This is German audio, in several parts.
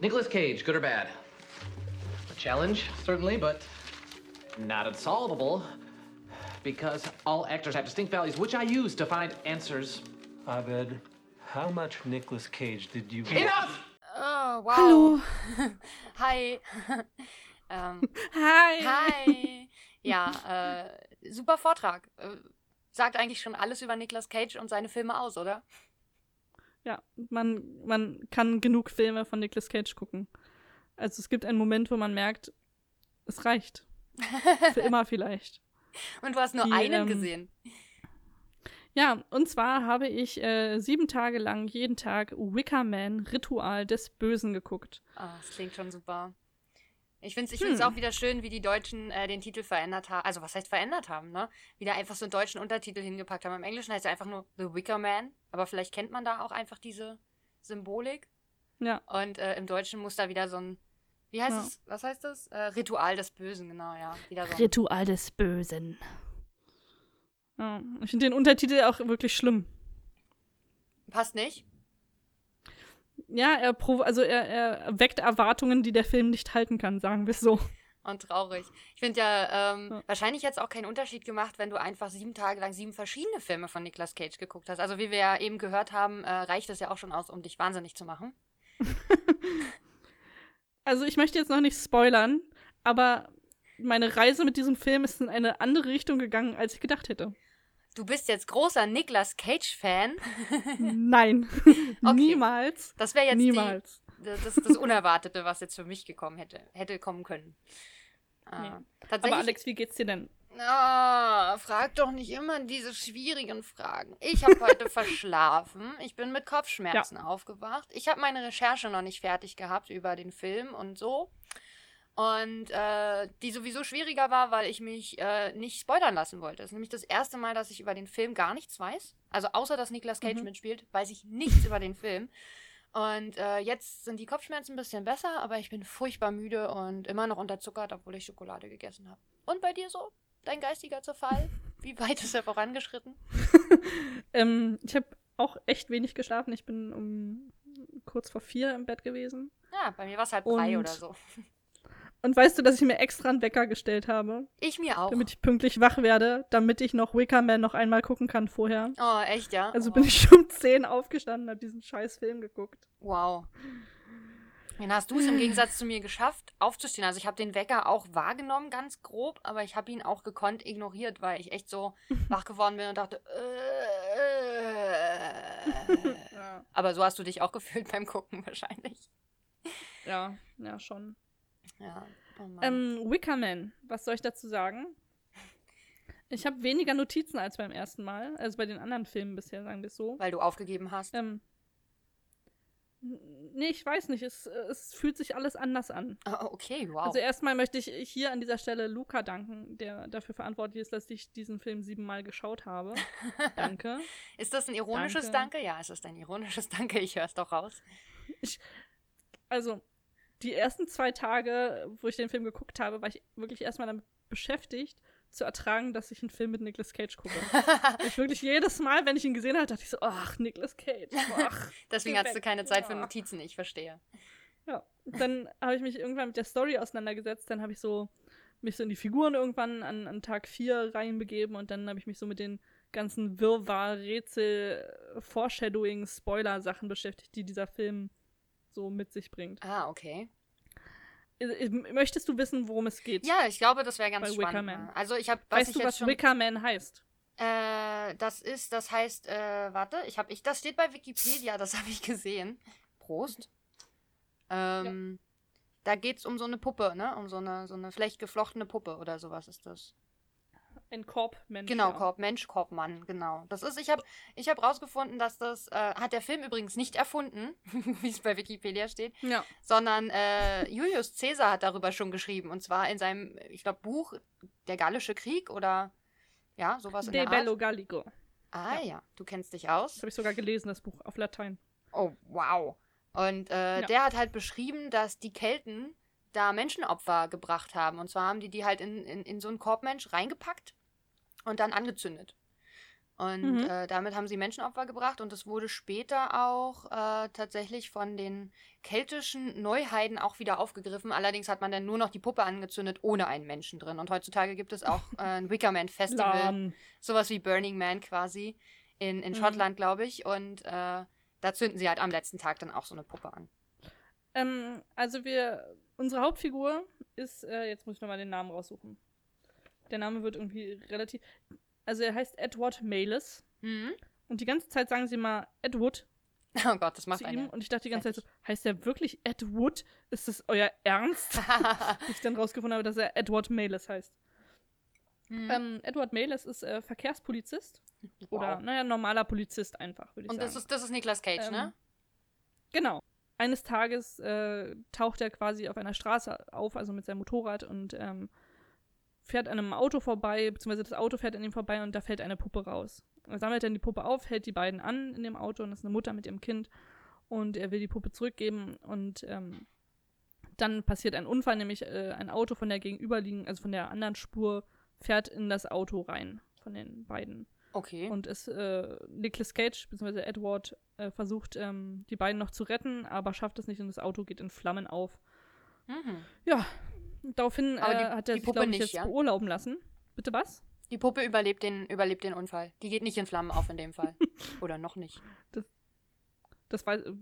Nicolas Cage, good or bad? A challenge, certainly, but not unsolvable. Because all actors have distinct values, which I use to find answers. Abed, how much Nicolas Cage did you Enough! Oh, wow. Hallo. Hi. ähm, Hi. hi. Ja, äh, super Vortrag. Äh, sagt eigentlich schon alles über Nicolas Cage und seine Filme aus, oder? Ja, man, man kann genug Filme von Nicolas Cage gucken. Also es gibt einen Moment, wo man merkt, es reicht. Für immer vielleicht. Und du hast nur Die, einen ähm, gesehen. Ja, und zwar habe ich äh, sieben Tage lang jeden Tag Wicker Man Ritual des Bösen geguckt. Ah, das klingt schon super. Ich finde es ich Hm. auch wieder schön, wie die Deutschen äh, den Titel verändert haben. Also, was heißt verändert haben, ne? Wieder einfach so einen deutschen Untertitel hingepackt haben. Im Englischen heißt er einfach nur The Wicker Man. Aber vielleicht kennt man da auch einfach diese Symbolik. Ja, Und äh, im Deutschen muss da wieder so ein. Wie heißt Ja. es? Was heißt das? Äh, Ritual des Bösen, genau, ja. Wieder so. Ritual des Bösen. Ja, ich finde den Untertitel auch wirklich schlimm. Passt nicht? Ja, er, also er, er weckt Erwartungen, die der Film nicht halten kann, sagen wir es so. Und traurig. Ich finde ja, ähm, Ja. wahrscheinlich jetzt auch keinen Unterschied gemacht, wenn du einfach sieben Tage lang sieben verschiedene Filme von Nicolas Cage geguckt hast. Also wie wir ja eben gehört haben, äh, reicht es ja auch schon aus, um dich wahnsinnig zu machen. Also ich möchte jetzt noch nicht spoilern, aber meine Reise mit diesem Film ist in eine andere Richtung gegangen, als ich gedacht hätte. Du bist jetzt großer Nicolas Cage-Fan. Nein, niemals. Das wäre jetzt Niemals. Die, das, das Unerwartete, was jetzt für mich gekommen hätte, hätte kommen können. Äh, Nee. Aber Alex, wie geht's dir denn? Ah, frag doch nicht immer diese schwierigen Fragen. Ich habe heute verschlafen. Ich bin mit Kopfschmerzen aufgewacht. Ich habe meine Recherche noch nicht fertig gehabt über den Film und so. Und äh, die sowieso schwieriger war, weil ich mich äh, nicht spoilern lassen wollte. Es ist nämlich das erste Mal, dass ich über den Film gar nichts weiß. Also außer, dass Nicolas Cage Mhm. mitspielt, weiß ich nichts über den Film. Und äh, jetzt sind die Kopfschmerzen ein bisschen besser, aber ich bin furchtbar müde und immer noch unterzuckert, obwohl ich Schokolade gegessen habe. Und bei dir so? Dein geistiger Zerfall? Wie weit ist er vorangeschritten? Ähm, ich habe auch echt wenig geschlafen. Ich bin um kurz vor vier im Bett gewesen. Ja, bei mir war es halb drei Und- oder so. Und weißt du, dass ich mir extra einen Wecker gestellt habe, Ich mir auch. damit ich pünktlich wach werde, damit ich noch Wicker Man noch einmal gucken kann vorher. oh, echt, ja? Also oh. bin ich schon um 10 aufgestanden und habe diesen scheiß Film geguckt. Wow. Dann hast du es im Gegensatz zu mir geschafft, aufzustehen. Also ich habe den Wecker auch wahrgenommen, ganz grob, aber ich habe ihn auch gekonnt ignoriert, weil ich echt so wach geworden bin und dachte, äh, Ja, aber so hast du dich auch gefühlt beim Gucken wahrscheinlich. ja, ja schon. Ja. Oh. Ähm, Wicker Man, was soll ich dazu sagen? Ich habe weniger Notizen als beim ersten Mal, also bei den anderen Filmen bisher, sagen wir es so. weil du aufgegeben hast. Ähm, nee, ich weiß nicht, es, es fühlt sich alles anders an. Ah, okay, wow. Also erstmal möchte ich hier an dieser Stelle Luca danken, der dafür verantwortlich ist, dass ich diesen Film siebenmal geschaut habe. Danke. ist das ein ironisches Danke. Danke? Ja, es ist ein ironisches Danke. Ich höre es doch raus. Also, die ersten zwei Tage, wo ich den Film geguckt habe, war ich wirklich erstmal damit beschäftigt, zu ertragen, dass ich einen Film mit Nicolas Cage gucke. ich wirklich jedes Mal, wenn ich ihn gesehen habe, dachte ich so, ach, Nicolas Cage. Ach. Deswegen hast du keine Zeit für. Notizen, ich verstehe. Ja. Dann habe ich mich irgendwann mit der Story auseinandergesetzt, dann habe ich so mich so in die Figuren irgendwann an, an Tag 4 reinbegeben und dann habe ich mich so mit den ganzen Wirrwarr, Rätsel, Foreshadowing, Spoiler-Sachen beschäftigt, die dieser Film so mit sich bringt. Ah, okay. Äh, Möchtest du wissen, worum es geht? Ja, ich glaube, das wäre ganz Bei spannend. Wickerman. ne? Also ich habe, weißt ich du, was schon, Wicker Man heißt? äh, das ist, das heißt, äh, warte, ich habe, ich, das steht bei Wikipedia, das habe ich gesehen. Prost. Ähm, Da geht's um so eine Puppe, ne? Um so eine, so eine vielleicht geflochtene Puppe oder sowas ist das. Ein Korbmensch. Genau, ja. Korb, Mensch, Korbmann, genau. Das ist, ich habe ich hab rausgefunden, dass das, äh, hat der Film übrigens nicht erfunden, wie es bei Wikipedia steht, Ja. sondern äh, Julius Caesar hat darüber schon geschrieben. Und zwar in seinem, ich glaube, Buch Der Gallische Krieg oder ja, sowas in De der Bello Art. Gallico. Ah ja, du kennst dich aus. Das habe ich sogar gelesen, das Buch auf Latein. Oh, wow. Und äh, Ja. der hat halt beschrieben, dass die Kelten da Menschenopfer gebracht haben. Und zwar haben die die halt in, in, in so einen Korbmensch reingepackt und dann angezündet. Und Mhm. äh, damit haben sie Menschenopfer gebracht und es wurde später auch äh, tatsächlich von den keltischen Neuheiden auch wieder aufgegriffen. Allerdings hat man dann nur noch die Puppe angezündet ohne einen Menschen drin. Und heutzutage gibt es auch äh, ein Wickerman Festival, Lahm. sowas wie Burning Man quasi, in, in Mhm. Schottland, glaube ich. Und äh, da zünden sie halt am letzten Tag dann auch so eine Puppe an. Ähm, also wir, unsere Hauptfigur ist, äh, jetzt muss ich nochmal den Namen raussuchen. Der Name wird irgendwie relativ, also er heißt Edward Maylis. Mhm. Und die ganze Zeit sagen sie mal Edward Oh Gott, das macht zu ihm. eine. Und ich dachte die ganze Zeit so, heißt der wirklich Edward? Ist das euer Ernst? Ich dann rausgefunden habe, dass er Edward Maylis heißt. Mhm. Ähm, Edward Maylis ist äh, Verkehrspolizist. Oder, Wow. naja, normaler Polizist einfach, würde ich Und sagen. das ist, das ist Nicolas Cage, Ähm, ne? Genau. Eines Tages äh, taucht er quasi auf einer Straße auf, also mit seinem Motorrad und ähm, fährt an einem Auto vorbei, beziehungsweise das Auto fährt an ihm vorbei und da fällt eine Puppe raus. Er sammelt dann die Puppe auf, hält die beiden an in dem Auto und das ist eine Mutter mit ihrem Kind und er will die Puppe zurückgeben und ähm, dann passiert ein Unfall, nämlich äh, ein Auto von der gegenüberliegenden, also von der anderen Spur, fährt in das Auto rein von den beiden. Okay. Und es, äh, Nicolas Cage bzw. Edward äh, versucht, ähm, die beiden noch zu retten, aber schafft es nicht und das Auto geht in Flammen auf. mhm. Ja, daraufhin Aber äh, die- hat er die sich, Puppe glaube ich, nicht, jetzt ja? beurlauben lassen. Bitte was? Die Puppe überlebt den, überlebt den Unfall. Die geht nicht in Flammen auf in dem Fall. Oder noch nicht. Das war. Äh,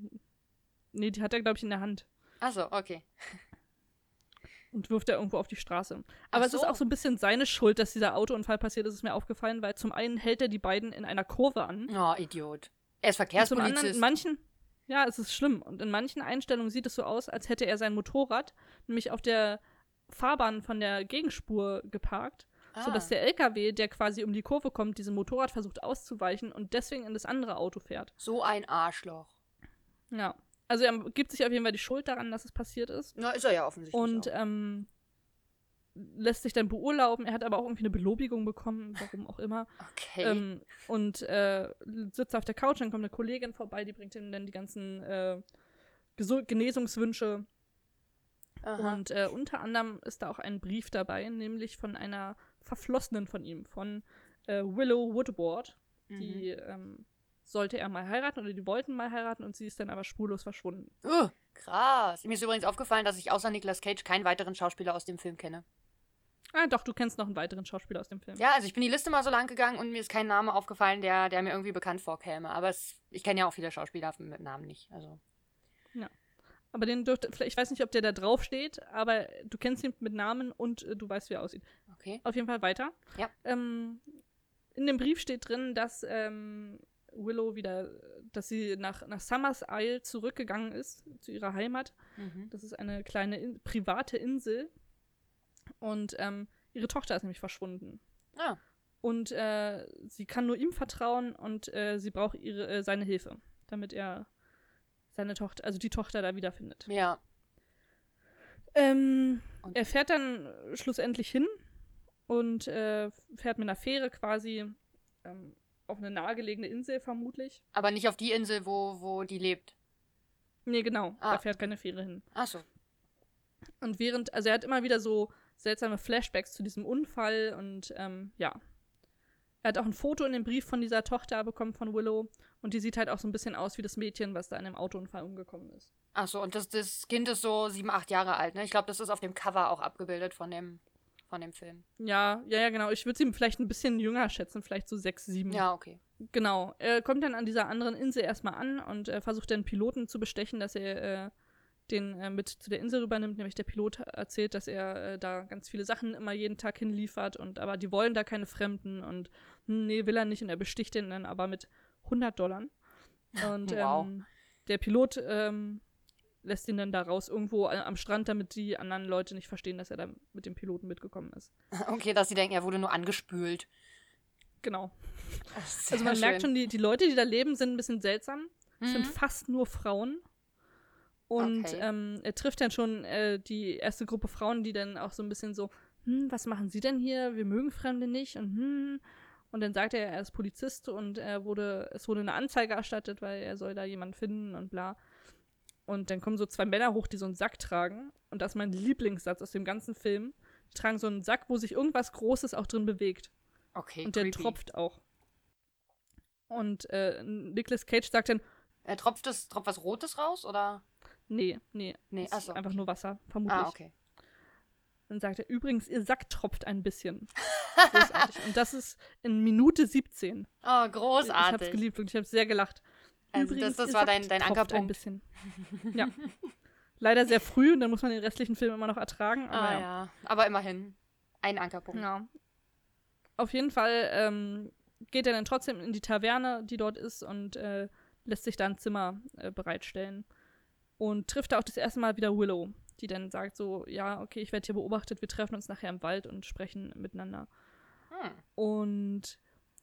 nee, die hat er, glaube ich, in der Hand Achso, okay. Und wirft er irgendwo auf die Straße. Aber Ach es ist so. auch so ein bisschen seine Schuld, dass dieser Autounfall passiert ist, ist mir aufgefallen, weil zum einen hält er die beiden in einer Kurve an. Oh, Idiot. Er ist Und zum anderen, in Verkehrspolizist. manchen, ja, es ist schlimm. Und in manchen Einstellungen sieht es so aus, als hätte er sein Motorrad nämlich auf der Fahrbahn von der Gegenspur geparkt, Ah. sodass der LKW, der quasi um die Kurve kommt, diesem Motorrad versucht auszuweichen und deswegen in das andere Auto fährt. So ein Arschloch. Ja. Also er gibt sich auf jeden Fall die Schuld daran, dass es passiert ist. Na, ist er ja offensichtlich. Und ähm, lässt sich dann beurlauben. Er hat aber auch irgendwie eine Belobigung bekommen, warum auch immer. Okay. Ähm, und äh, sitzt auf der Couch, dann kommt eine Kollegin vorbei, die bringt ihm dann die ganzen äh, Genesungswünsche. Aha. Und äh, unter anderem ist da auch ein Brief dabei, nämlich von einer Verflossenen von ihm, von äh, Willow Woodward. Mhm. Die ähm, sollte er mal heiraten oder die wollten mal heiraten und sie ist dann aber spurlos verschwunden. Uh, krass. Mir ist übrigens aufgefallen, dass ich außer Nicolas Cage keinen weiteren Schauspieler aus dem Film kenne. Ah, doch, du kennst noch einen weiteren Schauspieler aus dem Film. Ja, also ich bin die Liste mal so lang gegangen und mir ist kein Name aufgefallen, der, der mir irgendwie bekannt vorkäme. Aber es, ich kenne ja auch viele Schauspieler mit Namen nicht. Also. Aber den dürfte, vielleicht, ich weiß nicht, ob der da drauf steht, aber du kennst ihn mit Namen und äh, du weißt, wie er aussieht. Okay. Auf jeden Fall weiter. Ja. Ähm, in dem Brief steht drin, dass ähm, Willow wieder, dass sie nach, nach Summers Isle zurückgegangen ist, zu ihrer Heimat. Mhm. Das ist eine kleine in, private Insel. Und ähm, ihre Tochter ist nämlich verschwunden. Ah. Und äh, sie kann nur ihm vertrauen und äh, sie braucht ihre, äh, seine Hilfe, damit er seine Tochter, also die Tochter da wiederfindet. Ja. Ähm, er fährt dann schlussendlich hin und äh, fährt mit einer Fähre quasi ähm, auf eine nahegelegene Insel vermutlich. Aber nicht auf die Insel, wo, wo die lebt. Nee, genau, Ah. da fährt keine Fähre hin. Achso. Und während, also er hat immer wieder so seltsame Flashbacks zu diesem Unfall und ähm, ja. Er hat auch ein Foto in dem Brief von dieser Tochter bekommen von Willow und die sieht halt auch so ein bisschen aus wie das Mädchen, was da in dem Autounfall umgekommen ist. Achso, und das, das Kind ist so sieben, acht Jahre alt, ne? Ich glaube, das ist auf dem Cover auch abgebildet von dem, von dem Film. Ja, ja, ja, genau. Ich würde sie vielleicht ein bisschen jünger schätzen, vielleicht so sechs, sieben. Ja, okay. Genau. Er kommt dann an dieser anderen Insel erstmal an und äh, versucht den Piloten zu bestechen, dass er äh, den äh, mit zu der Insel rübernimmt. Nämlich der Pilot erzählt, dass er äh, da ganz viele Sachen immer jeden Tag hinliefert und aber die wollen da keine Fremden und hm, nee, will er nicht und er besticht den dann aber mit 100 Dollar. Und Wow. ähm, der Pilot ähm, lässt ihn dann da raus irgendwo a- am Strand, damit die anderen Leute nicht verstehen, dass er da mit dem Piloten mitgekommen ist. Okay, dass sie denken, er wurde nur angespült. Genau. Sehr Also man merkt schön. schon, die, die Leute, die da leben, sind ein bisschen seltsam. Es sind Mhm. fast nur Frauen. Und Okay. ähm, er trifft dann schon äh, die erste Gruppe Frauen, die dann auch so ein bisschen so, hm, was machen Sie denn hier? Wir mögen Fremde nicht und hm. Und dann sagt er, er ist Polizist und er wurde, es wurde eine Anzeige erstattet, weil er soll da jemanden finden und bla. Und dann kommen so zwei Männer hoch, die so einen Sack tragen. Und das ist mein Lieblingssatz aus dem ganzen Film. Die tragen so einen Sack, wo sich irgendwas Großes auch drin bewegt. Okay, und der creepy. tropft auch. Und äh, Nicolas Cage sagt dann, Äh, tropft, es, tropft was Rotes raus oder? nee, nee, Nee, es ach ist so, einfach nur Wasser, vermutlich. Ah, okay. Dann sagt er, übrigens, ihr Sack tropft ein bisschen. Großartig. Und das ist in Minute 17. Oh, Ich hab's großartig. geliebt und ich habe sehr gelacht. Also das- das war dein- dein Ankerpunkt. Ein bisschen. Ja. Leider sehr früh und dann muss man den restlichen Film immer noch ertragen. Aber ah, ja. ja. Aber immerhin. Ein Ankerpunkt. Ja. Auf jeden Fall ähm, geht er dann trotzdem in die Taverne, die dort ist, und äh, lässt sich da ein Zimmer äh, bereitstellen. Und trifft da auch das erste Mal wieder Willow, die dann sagt so, ja, okay, ich werde hier beobachtet, wir treffen uns nachher im Wald und sprechen miteinander. Hm. Und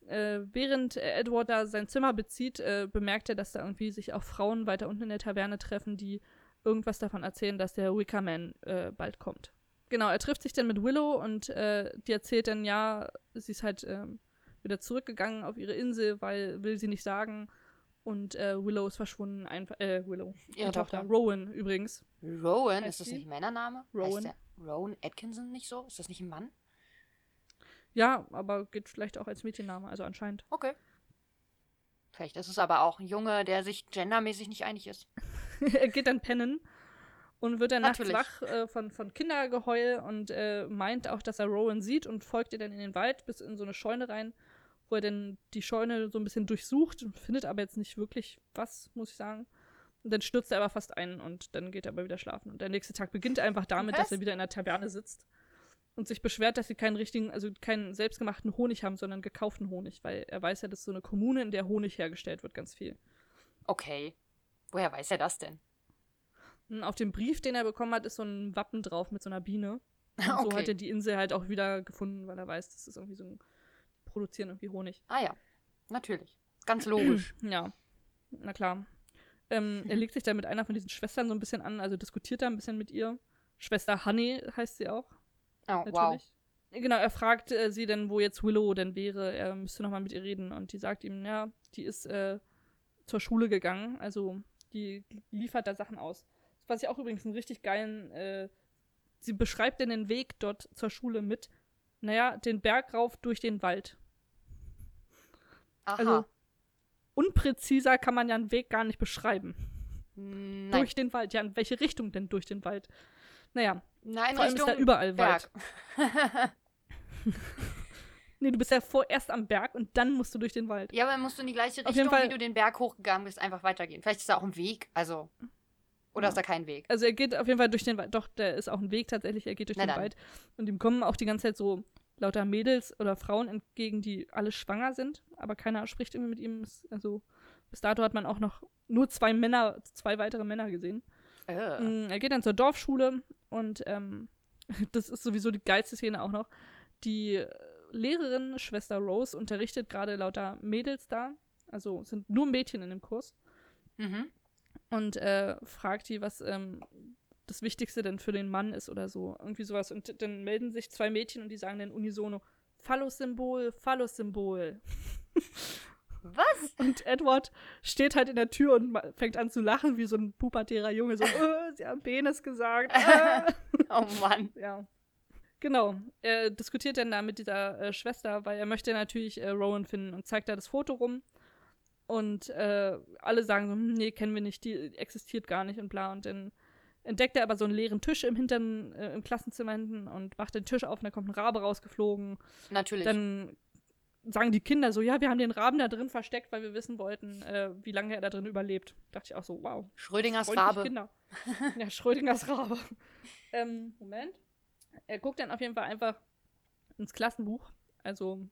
äh, während äh, Edward da sein Zimmer bezieht, äh, bemerkt er, dass da irgendwie sich auch Frauen weiter unten in der Taverne treffen, die irgendwas davon erzählen, dass der Wickerman äh, bald kommt. Genau, er trifft sich dann mit Willow und äh, die erzählt dann, ja, sie ist halt ähm, wieder zurückgegangen auf ihre Insel, weil will sie nicht sagen. Und äh, Willow ist verschwunden. Einfach, äh, Willow. Ihre Die Tochter. Rowan übrigname. Rowan, Heißt ist das sie? nicht Männername? Rowan. Heißt der Rowan Atkinson nicht so? Ist das nicht ein Mann? Ja, aber geht vielleicht auch als Mädchenname, also anscheinend. Okay. Vielleicht ist es aber auch ein Junge, der sich gendermäßig nicht einig ist. er geht dann pennen und wird dann Natürlich. nachts wach äh, von, von Kindergeheul und äh, meint auch, dass er Rowan sieht und folgt ihr dann in den Wald bis in so eine Scheune rein, wo er dann die Scheune so ein bisschen durchsucht und findet aber jetzt nicht wirklich was, muss ich sagen. Und dann stürzt er aber fast ein und dann geht er aber wieder schlafen. Und der nächste Tag beginnt einfach damit, Was? dass er wieder in der Taverne sitzt und sich beschwert, dass sie keinen richtigen, also keinen selbstgemachten Honig haben, sondern gekauften Honig, weil er weiß ja, das ist so eine Kommune, in der Honig hergestellt wird, ganz viel. Okay. Woher weiß er das denn? Und Auf dem Brief, den er bekommen hat, ist so ein Wappen drauf mit so einer Biene. Und so Okay. hat er die Insel halt auch wieder gefunden, weil er weiß, das ist irgendwie so ein produzieren irgendwie Honig. Ah ja, natürlich. Ganz logisch. Ja, na klar. Ähm, er legt sich da mit einer von diesen Schwestern so ein bisschen an, also diskutiert da ein bisschen mit ihr. Schwester Honey heißt sie auch, Oh, wow. natürlich. Genau, er fragt äh, sie dann, wo jetzt Willow denn wäre. Er müsste nochmal mit ihr reden. Und die sagt ihm, ja, die ist äh, zur Schule gegangen. Also die liefert da Sachen aus. Was ich auch übrigens einen richtig geilen, äh, sie beschreibt denn den Weg dort zur Schule mit, naja, den Berg rauf durch den Wald. Aha. Also unpräziser kann man ja einen Weg gar nicht beschreiben. Nein. Durch den Wald. Ja, in welche Richtung denn durch den Wald? Naja, Nein, vor allem Richtung ist da überall Wald. Berg. Nee, du bist ja vorerst am Berg und dann musst du durch den Wald. Ja, aber dann musst du in die gleiche Richtung, Fall- wie du den Berg hochgegangen bist, einfach weitergehen. Vielleicht ist da auch ein Weg, also. Oder Ja. ist da kein Weg? Also er geht auf jeden Fall durch den Wald. Doch, der ist auch ein Weg tatsächlich. Er geht durch Na den dann. Wald. Und ihm kommen auch die ganze Zeit so lauter Mädels oder Frauen entgegen, die alle schwanger sind. Aber keiner spricht irgendwie mit ihm. Also bis dato hat man auch noch nur zwei Männer, zwei weitere Männer gesehen. Mm, Er geht dann zur Dorfschule und ähm, das ist sowieso die geilste Szene auch noch. Die Lehrerin, Schwester Rose, unterrichtet gerade lauter Mädels da. Also sind nur Mädchen in dem Kurs. Mhm. Und äh, fragt die, was ähm, das Wichtigste denn für den Mann ist oder so. Irgendwie sowas. Und dann melden sich zwei Mädchen und die sagen dann unisono, Phallus-Symbol, Phallus-Symbol. Was? Und Edward steht halt in der Tür und fängt an zu lachen, wie so ein pubertärer Junge. So, äh, sie haben Penis gesagt. Äh. Oh Mann. Ja. Genau. Er diskutiert dann da mit dieser äh, Schwester, weil er möchte natürlich äh, Rowan finden und zeigt da das Foto rum. Und äh, alle sagen so, hm, nee, kennen wir nicht, die existiert gar nicht und bla. Und dann entdeckt er aber so einen leeren Tisch im hinteren, äh, im Klassenzimmer hinten und macht den Tisch auf und da kommt ein Rabe rausgeflogen. Natürlich. Dann sagen die Kinder so, ja, wir haben den Raben da drin versteckt, weil wir wissen wollten, äh, wie lange er da drin überlebt. Dachte ich auch so, wow. Schrödingers Rabe. Kinder. ja, Schrödingers Rabe. ähm, Moment. Er guckt dann auf jeden Fall einfach ins Klassenbuch, also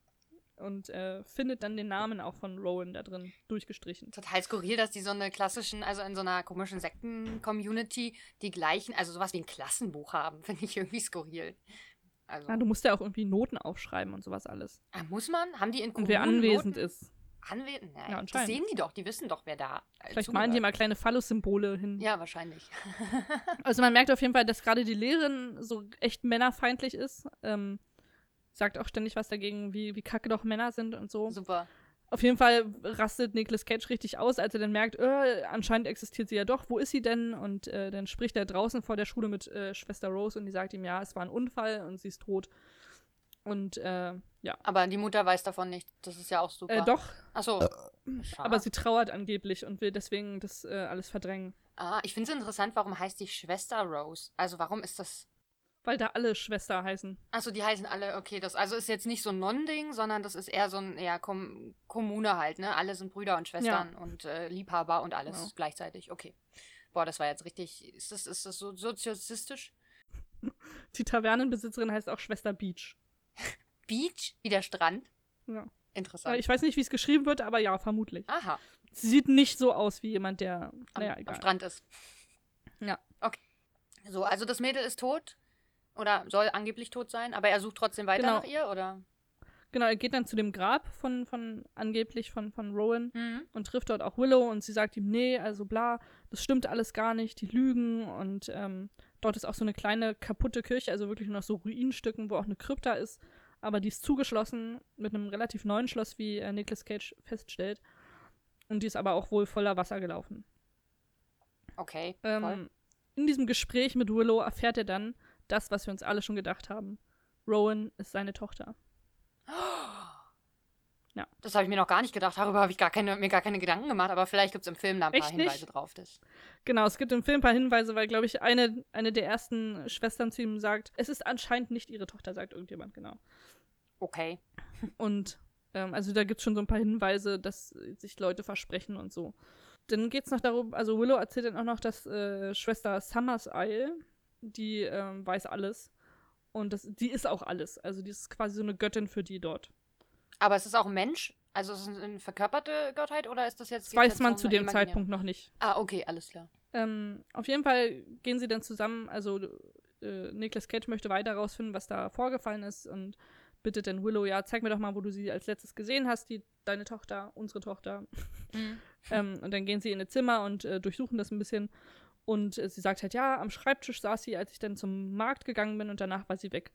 und äh, findet dann den Namen auch von Rowan da drin durchgestrichen. Total skurril, dass die so eine klassischen, also in so einer komischen Sekten-Community die gleichen, also sowas wie ein Klassenbuch haben, finde ich irgendwie skurril. Also, Ah, du musst ja auch irgendwie Noten aufschreiben und sowas alles. Ah, muss man? Haben die in Und wer Kommunen anwesend Noten? ist. Anwesend? Nein, Ja, das sehen die doch, die wissen doch, wer da äh, Vielleicht malen die mal kleine Phallus-Symbole hin. Ja, wahrscheinlich. Also man merkt auf jeden Fall, dass gerade die Lehrerin so echt männerfeindlich ist. Ähm, sagt auch ständig was dagegen, wie, wie kacke doch Männer sind und so. Super. Auf jeden Fall rastet Nicolas Cage richtig aus, als er dann merkt, äh, anscheinend existiert sie ja doch, wo ist sie denn? Und äh, dann spricht er draußen vor der Schule mit äh, Schwester Rose und die sagt ihm, ja, es war ein Unfall und sie ist tot. Und äh, ja. Aber die Mutter weiß davon nicht. Das ist ja auch super. Äh, doch, Achso. aber sie trauert angeblich und will deswegen das äh, alles verdrängen. Ah, ich finde es interessant, warum heißt die Schwester Rose? Also warum ist das. Weil da alle Schwester heißen. Achso, die heißen alle, okay, das also ist jetzt nicht so ein Non-Ding, sondern das ist eher so ein ja, Kom Kommune halt, ne? Alle sind Brüder und Schwestern und äh, Liebhaber und alles Genau. gleichzeitig. Okay. Boah, das war jetzt richtig. Ist das, ist das so sozialistisch? Die Tavernenbesitzerin heißt auch Schwester Beach. Beach? Wie der Strand? Ja. Interessant. Ich weiß nicht, wie es geschrieben wird, aber ja, vermutlich. Aha. Sie sieht nicht so aus wie jemand, der. Am, naja, am. Strand ist. Ja. Okay. So, also das Mädel ist tot. Oder soll angeblich tot sein, aber er sucht trotzdem weiter Genau. nach ihr, oder? Genau, er geht dann zu dem Grab von, von angeblich von, von Rowan Mhm. und trifft dort auch Willow und sie sagt ihm, nee, also bla, das stimmt alles gar nicht, die lügen und ähm, dort ist auch so eine kleine kaputte Kirche, also wirklich nur noch so Ruinenstücken, wo auch eine Krypta ist, aber die ist zugeschlossen mit einem relativ neuen Schloss, wie äh, Nicolas Cage feststellt. Und die ist aber auch wohl voller Wasser gelaufen. Okay. Ähm, in diesem Gespräch mit Willow erfährt er dann das, was wir uns alle schon gedacht haben. Rowan ist seine Tochter. Ja. Das habe ich mir noch gar nicht gedacht. Darüber habe ich gar keine, mir gar keine Gedanken gemacht, aber vielleicht gibt es im Film da ein paar Echt nicht? Hinweise drauf. Das. Genau, es gibt im Film ein paar Hinweise, weil, glaube ich, eine, eine der ersten Schwestern zu ihm sagt, es ist anscheinend nicht ihre Tochter, sagt irgendjemand, genau. Okay. Und ähm, also da gibt es schon so ein paar Hinweise, dass sich Leute versprechen und so. Dann geht es noch darum, also Willow erzählt dann auch noch, dass äh, Schwester Summers Isle, die ähm, weiß alles. Und das, die ist auch alles. Also die ist quasi so eine Göttin für die dort. Aber es ist auch ein Mensch? Also ist es eine verkörperte Gottheit oder ist das jetzt. Das weiß man zu dem imaginäre? Zeitpunkt noch nicht. Ah, okay, alles klar. Ähm, auf jeden Fall gehen sie dann zusammen, also äh, Nicolas Cage möchte weiter rausfinden, was da vorgefallen ist und bittet dann Willow, ja, zeig mir doch mal, wo du sie als letztes gesehen hast, die, deine Tochter, unsere Tochter. Mhm. Ähm, und dann gehen sie in ihr Zimmer und äh, durchsuchen das ein bisschen. Und äh, sie sagt halt, ja, am Schreibtisch saß sie, als ich dann zum Markt gegangen bin und danach war sie weg.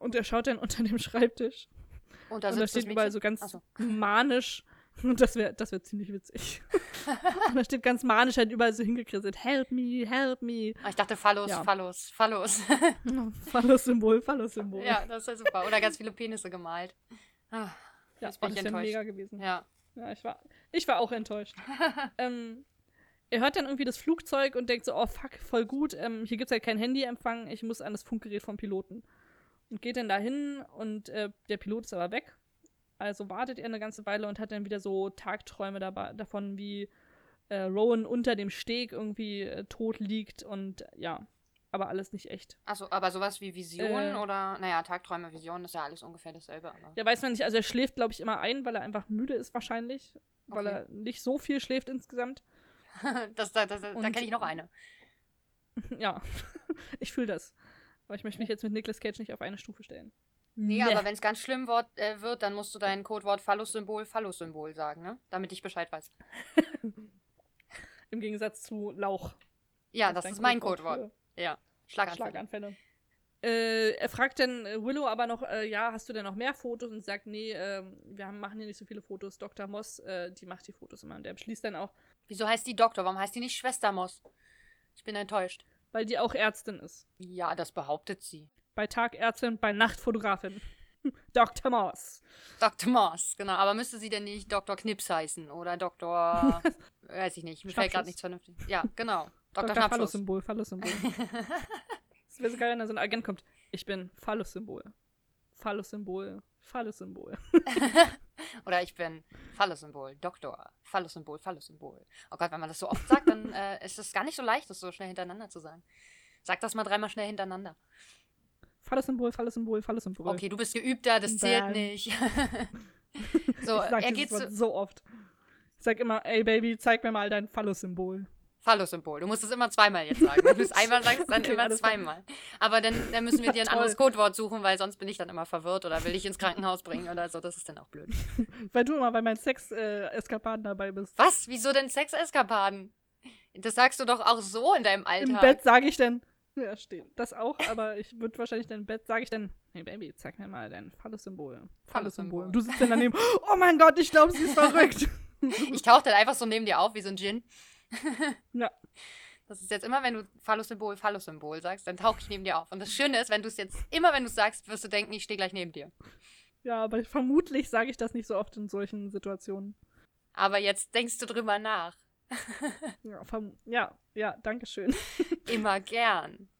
Und er schaut dann unter dem Schreibtisch. Und da und da steht überall so ganz so. manisch. Und das wäre das wär ziemlich witzig. und da steht ganz manisch halt überall so hingekritzelt. Help me, help me. Ah, ich dachte Phallus, Ja. Phallus, Phallus. Phallus-Symbol, Phallus-Symbol. ja, das ist ja super. Oder ganz viele Penisse gemalt. Ah, ja oh, das wäre mega gewesen. Ja. Ja, ich war, ich war auch enttäuscht. ähm, er hört dann irgendwie das Flugzeug und denkt so, oh fuck, voll gut, ähm, hier gibt's halt kein Handyempfang, ich muss an das Funkgerät vom Piloten. Und geht dann dahin und äh, der Pilot ist aber weg. Also wartet er eine ganze Weile und hat dann wieder so Tagträume dabei, davon, wie äh, Rowan unter dem Steg irgendwie äh, tot liegt und äh, ja, aber alles nicht echt. Achso, aber sowas wie Vision Äh. oder, naja, Tagträume, Vision ist ja alles ungefähr dasselbe. Aber. Ja, weiß man nicht, also er schläft, glaube ich, immer ein, weil er einfach müde ist wahrscheinlich, weil Okay. er nicht so viel schläft insgesamt. Das, das, das, da kenne ich noch eine. Ja, ich fühle das. Aber ich möchte mich jetzt mit Nicolas Cage nicht auf eine Stufe stellen. Nee, aber wenn es ganz schlimm wort, äh, wird, dann musst du dein Codewort Phallus-Symbol, Phallus-Symbol sagen, ne? Damit ich Bescheid weiß. Im Gegensatz zu Lauch. Ja, das dein ist mein Codewort. Ja. Schlaganfall. Schlaganfälle. Äh, er fragt dann äh, Willow aber noch, äh, ja, hast du denn noch mehr Fotos? Und sagt, nee, ähm, wir haben, machen hier nicht so viele Fotos. Dr. Moss, äh, die macht die Fotos immer. Und der beschließt dann auch, Wieso heißt die Doktor? Warum heißt die nicht Schwester Moss? Ich bin enttäuscht. weil die auch Ärztin ist. Ja, das behauptet sie. Bei Tag Ärztin, bei Nacht Fotografin. Dr. Moss. Dr. Moss, genau. Aber müsste sie denn nicht Dr. Knips heißen? Oder Dr. weiß ich nicht. Mir fällt gerade nichts vernünftig. Ja, genau. Dr. Dr. Phallus-Symbol, Phallus-Symbol. Es wäre so geil, wenn da so ein Agent kommt. Ich bin Phallus-Symbol. Phallus-Symbol. Phallus-Symbol. Oder ich bin Phallus-Symbol, Doktor, Phallus-Symbol, Phallus-Symbol. Oh Gott, wenn man das so oft sagt, dann äh, ist es gar nicht so leicht, das so schnell hintereinander zu sagen. Sag das mal dreimal schnell hintereinander. Phallus-Symbol, Phallus-Symbol, Phallus-Symbol. Okay, du bist geübter, das zählt Bam. nicht. so, ich sag er geht so oft. Ich sag immer, ey Baby, zeig mir mal dein Phallus-Symbol. Phallus-Symbol. Du musst es immer zweimal jetzt sagen. Wenn du es einmal sagst, dann Okay, immer zweimal. Aber dann, dann müssen wir dir ein anderes Codewort suchen, weil sonst bin ich dann immer verwirrt oder will ich ins Krankenhaus bringen oder so. Das ist dann auch blöd. Weil du immer bei meinen Sex-Eskapaden dabei bist. Was? Wieso denn Sexeskapaden? Das sagst du doch auch so in deinem Alltag. Im Bett sage ich dann, ja, steht das auch, aber ich würde wahrscheinlich dann im Bett, sage ich dann, hey Baby, zeig mir mal dein. Phallus-Symbol. Und du sitzt dann daneben, oh mein Gott, ich glaube, sie ist verrückt. Ich tauche dann einfach so neben dir auf wie so ein Djinn. Ja. Das ist jetzt immer, wenn du Phallus-Symbol, Phallus-Symbol sagst, dann tauche ich neben dir auf. Und das Schöne ist, wenn du es jetzt, immer wenn du es sagst, wirst du denken, ich stehe gleich neben dir. Ja, aber vermutlich sage ich das nicht so oft in solchen Situationen. Aber jetzt denkst du drüber nach. Ja, ja, ja, danke schön. Immer gern.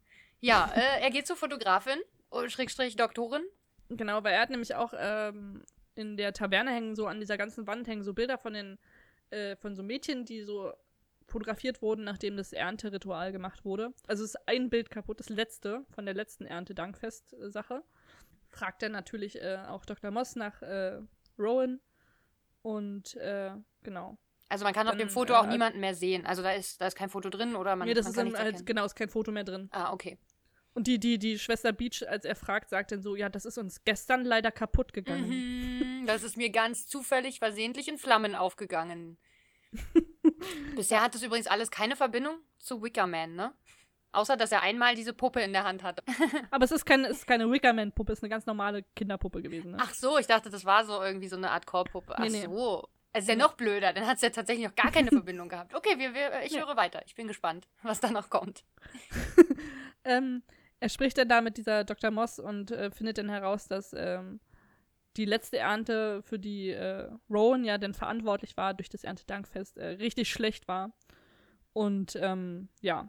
Ja, äh, er geht zur Fotografin, oh, Schrägstrich Doktorin. Genau, weil er hat nämlich auch ähm, in der Taverne hängen so an dieser ganzen Wand hängen so Bilder von den äh, von so Mädchen, die so fotografiert wurden, nachdem das Ernteritual gemacht wurde. Also ist ein Bild kaputt, das letzte von der letzten Erntedankfest-Sache. Fragt er natürlich äh, auch Dr. Moss nach äh, Rowan und äh, genau. Also man kann auf Dann, dem Foto äh, auch niemanden mehr sehen. Also da ist, da ist kein Foto drin oder man, nee, das man ist dann halt, erkennen. genau, ist kein Foto mehr drin. Ah, okay. Und die, die, die Schwester Beach, als er fragt, sagt dann so, ja, das ist uns gestern leider kaputt gegangen. Mhm, das ist mir ganz zufällig versehentlich in Flammen aufgegangen. Bisher hat es übrigens alles keine Verbindung zu Wickerman, ne? Außer, dass er einmal diese Puppe in der Hand hatte. Aber es ist keine, es ist keine Wickerman-Puppe, es ist eine ganz normale Kinderpuppe gewesen. Ne? Ach so, ich dachte, das war so irgendwie so eine Art Chorpuppe. Ach Nee, nee. so. Es ist ja noch blöder, dann hat es ja tatsächlich noch gar keine Verbindung gehabt. Okay, wir, wir, ich Ja. höre weiter. Ich bin gespannt, was da noch kommt. Ähm, er spricht dann da mit dieser Dr. Moss und äh, findet dann heraus, dass ähm, die letzte Ernte, für die äh, Rowan ja dann verantwortlich war durch das Erntedankfest, äh, richtig schlecht war. Und ähm, ja,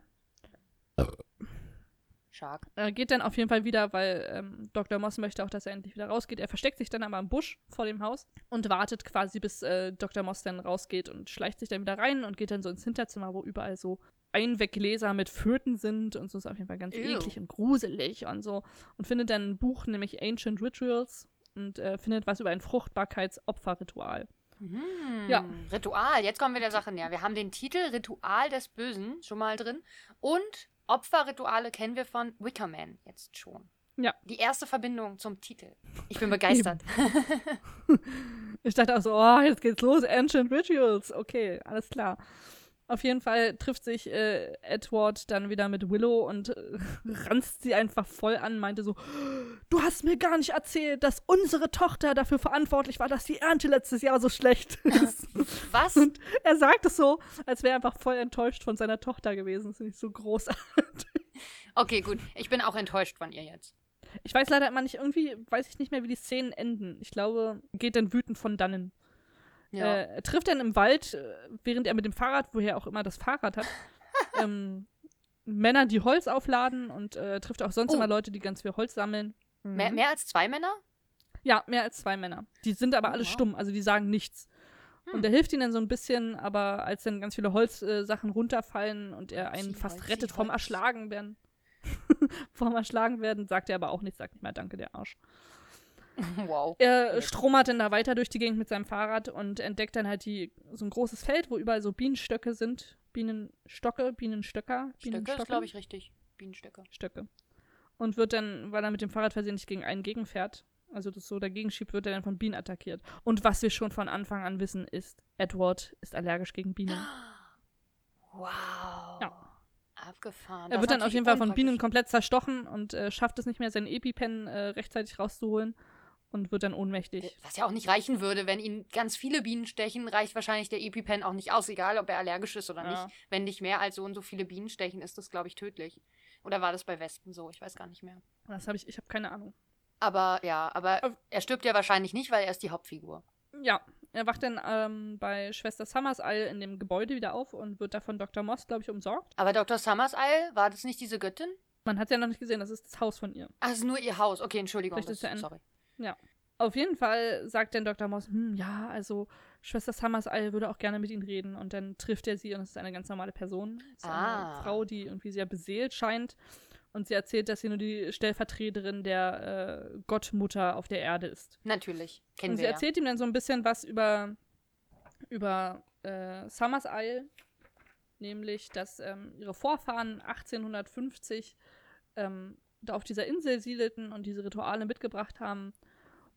Shark. er geht dann auf jeden Fall wieder, weil ähm, Dr. Moss möchte auch, dass er endlich wieder rausgeht. Er versteckt sich dann aber im Busch vor dem Haus und wartet quasi, bis äh, Dr. Moss dann rausgeht und schleicht sich dann wieder rein und geht dann so ins Hinterzimmer, wo überall so Einweggläser mit Föten sind und so ist auf jeden Fall ganz Ew. eklig und gruselig und so. Und findet dann ein Buch, nämlich Ancient Rituals und äh, findet was über ein Fruchtbarkeitsopferritual. Hm, Ja. Ritual, jetzt kommen wir der Sache näher. Wir haben den Titel Ritual des Bösen schon mal drin und Opferrituale kennen wir von Wickerman jetzt schon. Ja. Die erste Verbindung zum Titel. Ich bin begeistert. Ich dachte auch so, oh, jetzt geht's los, Ancient Rituals. Okay, alles klar. Auf jeden Fall trifft sich äh, Edward dann wieder mit Willow und äh, ranzt sie einfach voll an, meinte so, du hast mir gar nicht erzählt, dass unsere Tochter dafür verantwortlich war, dass die Ernte letztes Jahr so schlecht ist. Was? und er sagt es so, als wäre er einfach voll enttäuscht von seiner Tochter gewesen. Das finde ich so großartig. Okay, gut. Ich bin auch enttäuscht von ihr jetzt. Ich weiß leider immer nicht, irgendwie weiß ich nicht mehr, wie die Szenen enden. Ich glaube, geht dann wütend von dannen. Ja. Äh, er trifft dann im Wald, äh, während er mit dem Fahrrad, woher auch immer das Fahrrad hat, ähm, Männer, die Holz aufladen und äh, trifft auch sonst Oh. immer Leute, die ganz viel Holz sammeln. mehr, mehr als zwei Männer? Ja, mehr als zwei Männer. Die sind aber Oh, alle wow. stumm, also die sagen nichts. Hm. Und er hilft ihnen dann so ein bisschen, aber als dann ganz viele Holzsachen äh, runterfallen und er einen Holzi, fast Holzi, rettet vom Holz. Erschlagen werden, vom Erschlagen werden, sagt er aber auch nichts, sagt nicht mal Danke, der Arsch. Wow. Er stromert dann da weiter durch die Gegend mit seinem Fahrrad und entdeckt dann halt die, so ein großes Feld, wo überall so Bienenstöcke sind. Bienenstocke, Bienenstöcker, Stöcke ist, Bienenstöcke. glaube ich, richtig. Bienenstöcke. Stöcke. Und wird dann, weil er mit dem Fahrrad versehentlich gegen einen gegenfährt, also das so dagegen schiebt, wird er dann von Bienen attackiert. Und was wir schon von Anfang an wissen, ist, Edward ist allergisch gegen Bienen. Wow. Ja. Abgefahren. Er Das wird dann auf jeden Fall von Bienen komplett zerstochen und äh, schafft es nicht mehr, seinen EpiPen äh, rechtzeitig rauszuholen und wird dann ohnmächtig. Was ja auch nicht reichen würde, wenn ihn ganz viele Bienen stechen, reicht wahrscheinlich der EpiPen auch nicht aus, egal ob er allergisch ist oder Ja. nicht. Wenn nicht mehr als so und so viele Bienen stechen, ist das, glaube ich, tödlich. Oder war das bei Wespen so? Ich weiß gar nicht mehr. Das habe ich, ich habe keine Ahnung. Aber ja, aber Auf- er stirbt ja wahrscheinlich nicht, weil er ist die Hauptfigur. Ja, er wacht dann ähm, bei Schwester Summersile in dem Gebäude wieder auf und wird da von Dr. Moss, glaube ich, umsorgt. Aber Dr. Summersile, war das nicht diese Göttin? Man hat ja noch nicht gesehen, das ist das Haus von ihr. Ach, es ist nur ihr Haus. Okay, Entschuldigung. Das, ist sorry. Auf jeden Fall sagt dann Dr. Moss, hm, ja, also Schwester Summersile würde auch gerne mit ihnen reden. Und dann trifft er sie und es ist eine ganz normale Person. Es ist Ah. eine Frau, die irgendwie sehr beseelt scheint. Und sie erzählt, dass sie nur die Stellvertreterin der äh, Gottmutter auf der Erde ist. Natürlich. Kennen und sie wir ja. erzählt ihm dann so ein bisschen was über, über äh, Summers Isle, nämlich, dass ähm, ihre Vorfahren 1850 ähm, da auf dieser Insel siedelten und diese Rituale mitgebracht haben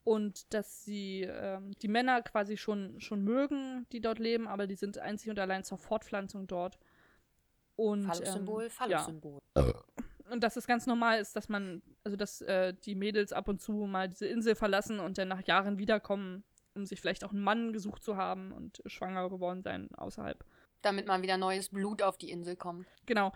und dass sie ähm, die Männer quasi schon, schon mögen, die dort leben, aber die sind einzig und allein zur Fortpflanzung dort. Und, Phallus-Symbol, ähm, Phallus-Symbol. und dass es ganz normal ist, dass man, also dass äh, die Mädels ab und zu mal diese Insel verlassen und dann nach Jahren wiederkommen, um sich vielleicht auch einen Mann gesucht zu haben und schwanger geworden sein außerhalb. Damit mal wieder neues Blut auf die Insel kommt. Genau.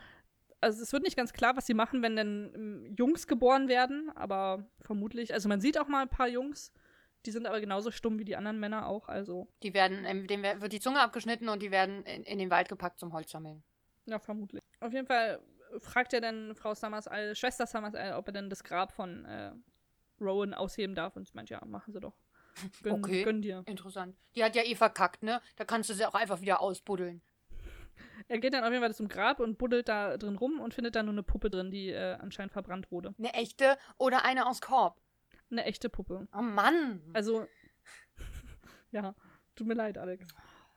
Also es wird nicht ganz klar, was sie machen, wenn dann ähm, Jungs geboren werden, aber vermutlich, also man sieht auch mal ein paar Jungs, die sind aber genauso stumm wie die anderen Männer auch, also Die werden, ähm, dem wird die Zunge abgeschnitten und die werden in, in den Wald gepackt zum Holz sammeln. ja, vermutlich. Auf jeden Fall fragt er dann Frau Summersall, Schwester Summersall, ob er denn das Grab von äh, Rowan ausheben darf und sie meint, ja, machen sie doch. Gönn, Okay. gönn dir. Interessant. Die hat ja eh verkackt, ne? Da kannst du sie auch einfach wieder ausbuddeln. Er geht dann auf jeden Fall zum Grab und buddelt da drin rum und findet da nur eine Puppe drin, die äh, anscheinend verbrannt wurde. Eine echte oder eine aus Korb. Eine echte Puppe. Oh Mann. Also, ja, tut mir leid, Alex.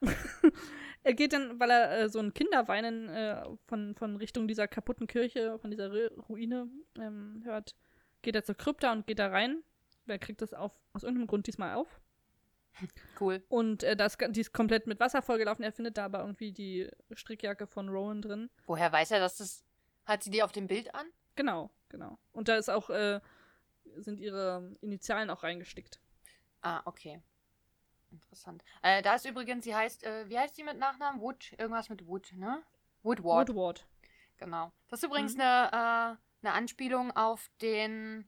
er geht dann, weil er äh, so ein Kinderweinen äh, von, von Richtung dieser kaputten Kirche, von dieser Ru Ruine ähm, hört, geht er zur Krypta und geht da rein. Er kriegt das auf, aus irgendeinem Grund diesmal auf. Cool. Und äh, das, die ist komplett mit Wasser vollgelaufen. Er findet da aber irgendwie die Strickjacke von Rowan drin. Woher weiß er, dass das. Hat sie die auf dem Bild an? Genau, genau. Und da ist auch, äh, sind ihre Initialen auch reingestickt. Ah, okay. Interessant. Äh, da ist übrigens, sie heißt, äh, wie heißt sie mit Nachnamen? Wood, irgendwas mit Wood, ne? Woodward. Woodward. Genau. Das ist übrigens Mhm. eine, äh, eine Anspielung auf den.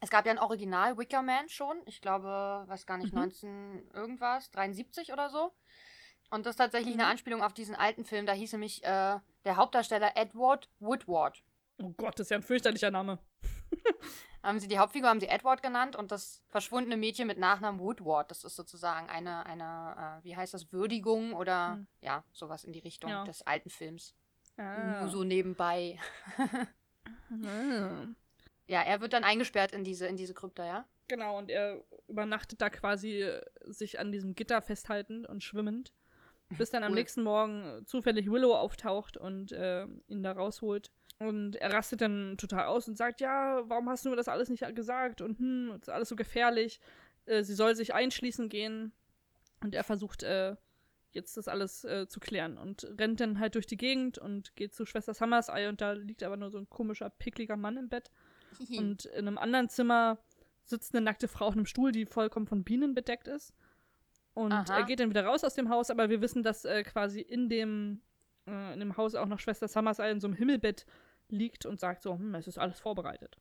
Es gab ja ein Original Wicker Man schon. Ich glaube, weiß gar nicht, Mhm. 19 irgendwas, 73 oder so. Und das ist tatsächlich Mhm. eine Anspielung auf diesen alten Film. Da hieß nämlich äh, der Hauptdarsteller Edward Woodward. Oh Gott, das ist ja ein fürchterlicher Name. Haben sie die Hauptfigur haben sie Edward genannt und das verschwundene Mädchen mit Nachnamen Woodward. Das ist sozusagen eine, eine äh, wie heißt das, Würdigung oder Mhm. ja, sowas in die Richtung Ja. des alten Films. Ah. Nur so nebenbei. Ah. Ja, er wird dann eingesperrt in diese, in diese Krypta, ja? Genau, und er übernachtet da quasi äh, sich an diesem Gitter festhaltend und schwimmend, bis dann am Cool. nächsten Morgen äh, zufällig Willow auftaucht und äh, ihn da rausholt. Und er rastet dann total aus und sagt, ja, warum hast du mir das alles nicht gesagt? Und hm, ist alles so gefährlich. Äh, sie soll sich einschließen gehen. Und er versucht äh, jetzt das alles äh, zu klären und rennt dann halt durch die Gegend und geht zu Schwester Summerseye und da liegt aber nur so ein komischer, pickliger Mann im Bett. Und in einem anderen Zimmer sitzt eine nackte Frau auf einem Stuhl, die vollkommen von Bienen bedeckt ist. Und Aha. er geht dann wieder raus aus dem Haus, aber wir wissen, dass äh, quasi in dem, äh, in dem Haus auch noch Schwester Summerseye in so einem Himmelbett liegt und sagt so, hm, es ist alles vorbereitet.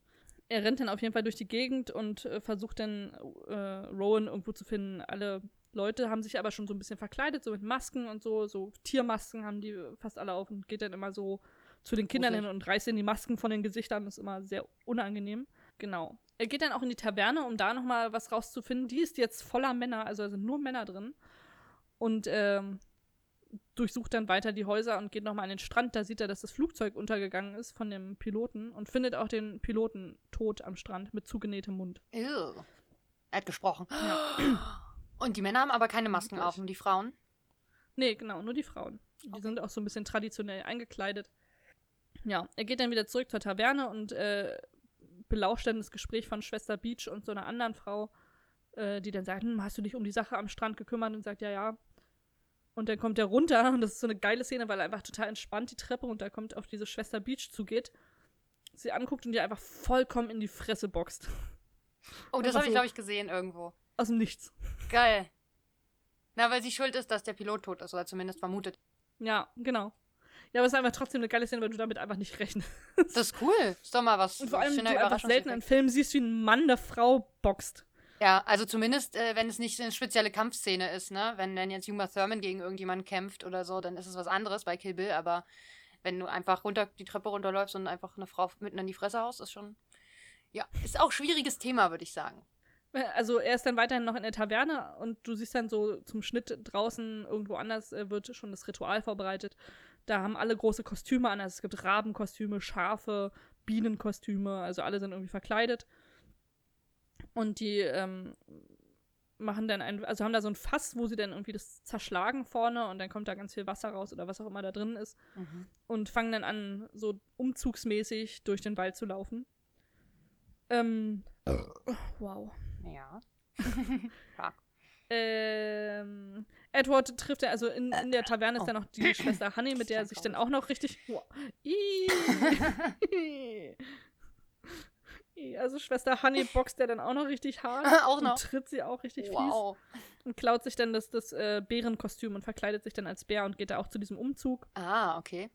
Er rennt dann auf jeden Fall durch die Gegend und äh, versucht dann äh, Rowan irgendwo zu finden. Alle Leute haben sich aber schon so ein bisschen verkleidet, so mit Masken und so, so Tiermasken haben die fast alle auf und geht dann immer so zu den Kindern Gruselig. hin und reißt ihnen die Masken von den Gesichtern. Das ist immer sehr unangenehm. Genau. Er geht dann auch in die Taverne, um da nochmal was rauszufinden. Die ist jetzt voller Männer, also da sind nur Männer drin. Und ähm, durchsucht dann weiter die Häuser und geht nochmal an den Strand. Da sieht er, dass das Flugzeug untergegangen ist von dem Piloten und findet auch den Piloten tot am Strand mit zugenähtem Mund. Ew. Er hat gesprochen. Und die Männer haben aber keine Masken auf und die Frauen? Nee, genau, nur die Frauen. Die Okay. sind auch so ein bisschen traditionell eingekleidet. Ja, er geht dann wieder zurück zur Taverne und äh, belauscht dann das Gespräch von Schwester Beach und so einer anderen Frau, äh, die dann sagt, hm, hast du dich um die Sache am Strand gekümmert? Und sagt, ja, ja. Und dann kommt er runter und das ist so eine geile Szene, weil er einfach total entspannt die Treppe runterkommt, auf diese Schwester Beach zugeht, sie anguckt und die einfach vollkommen in die Fresse boxt. Oh, das habe ich, glaube ich, gesehen irgendwo. Aus dem Nichts. Geil. Na, weil sie schuld ist, dass der Pilot tot ist, oder zumindest vermutet. Ja, genau. Ja, aber es ist einfach trotzdem eine geile Szene, weil du damit einfach nicht rechnest. Das ist cool. Ist doch mal was. Und vor allem, du einfach selten in. Filmen siehst, wie ein Mann eine Frau boxt. Ja, also zumindest, äh, wenn es nicht eine spezielle Kampfszene ist, ne? Wenn dann jetzt Uma Thurman gegen irgendjemanden kämpft oder so, dann ist es was anderes bei Kill Bill, aber wenn du einfach runter die Treppe runterläufst und einfach eine Frau mitten in die Fresse haust, ist schon. Ja, ist auch schwieriges Thema, würde ich sagen. Also er ist dann weiterhin noch in der Taverne und du siehst dann so zum Schnitt draußen irgendwo anders äh, wird schon das Ritual vorbereitet. Da haben alle große Kostüme an. Also es gibt Rabenkostüme, Schafe, Bienenkostüme, also alle sind irgendwie verkleidet. Und die ähm, machen dann ein, also haben da so ein Fass, wo sie dann irgendwie das zerschlagen vorne und dann kommt da ganz viel Wasser raus oder was auch immer da drin ist. und fangen dann an, so umzugsmäßig durch den Wald zu laufen. Ähm, wow. Ja. Ähm, Edward trifft er, also in, in der Taverne ist dann noch die Schwester Honey, mit der er sich dann auch noch richtig. Also Schwester Honey boxt ja dann auch noch richtig hart. Auch noch? Und tritt sie auch richtig fies. Wow. Und klaut sich dann das, das äh, Bärenkostüm und verkleidet sich dann als Bär und geht da auch zu diesem Umzug. Ah, okay.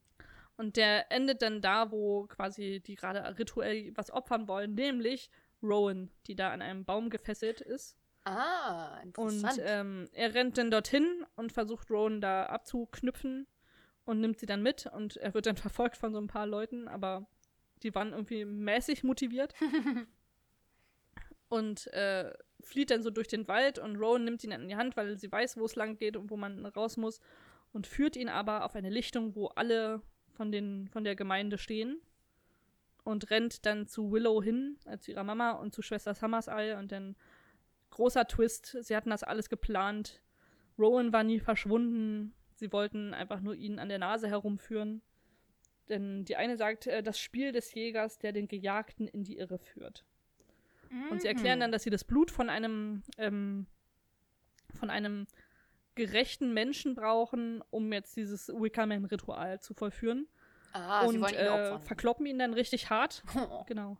Und der endet dann da, wo quasi die gerade rituell was opfern wollen, nämlich Rowan, die da an einem Baum gefesselt ist. Ah, Und interessant. ähm, er rennt dann dorthin und versucht Rowan da abzuknüpfen und nimmt sie dann mit. Und er wird dann verfolgt von so ein paar Leuten, aber die waren irgendwie mäßig motiviert. und äh, flieht dann so durch den Wald und Rowan nimmt ihn dann in die Hand, weil sie weiß, wo es lang geht und wo man raus muss. Und führt ihn aber auf eine Lichtung, wo alle von, den, von der Gemeinde stehen. Und rennt dann zu Willow hin, äh, zu ihrer Mama und zu Schwester Summerseye. Und dann großer Twist. Sie hatten das alles geplant. Rowan war nie verschwunden. Sie wollten einfach nur ihn an der Nase herumführen. Denn die eine sagt, äh, das Spiel des Jägers, der den Gejagten in die Irre führt. Und sie erklären dann, dass sie das Blut von einem, ähm, von einem gerechten Menschen brauchen, um jetzt dieses Wickerman-Ritual zu vollführen. Ah, sie und wollen ihn äh, verkloppen ihn dann richtig hart. Genau.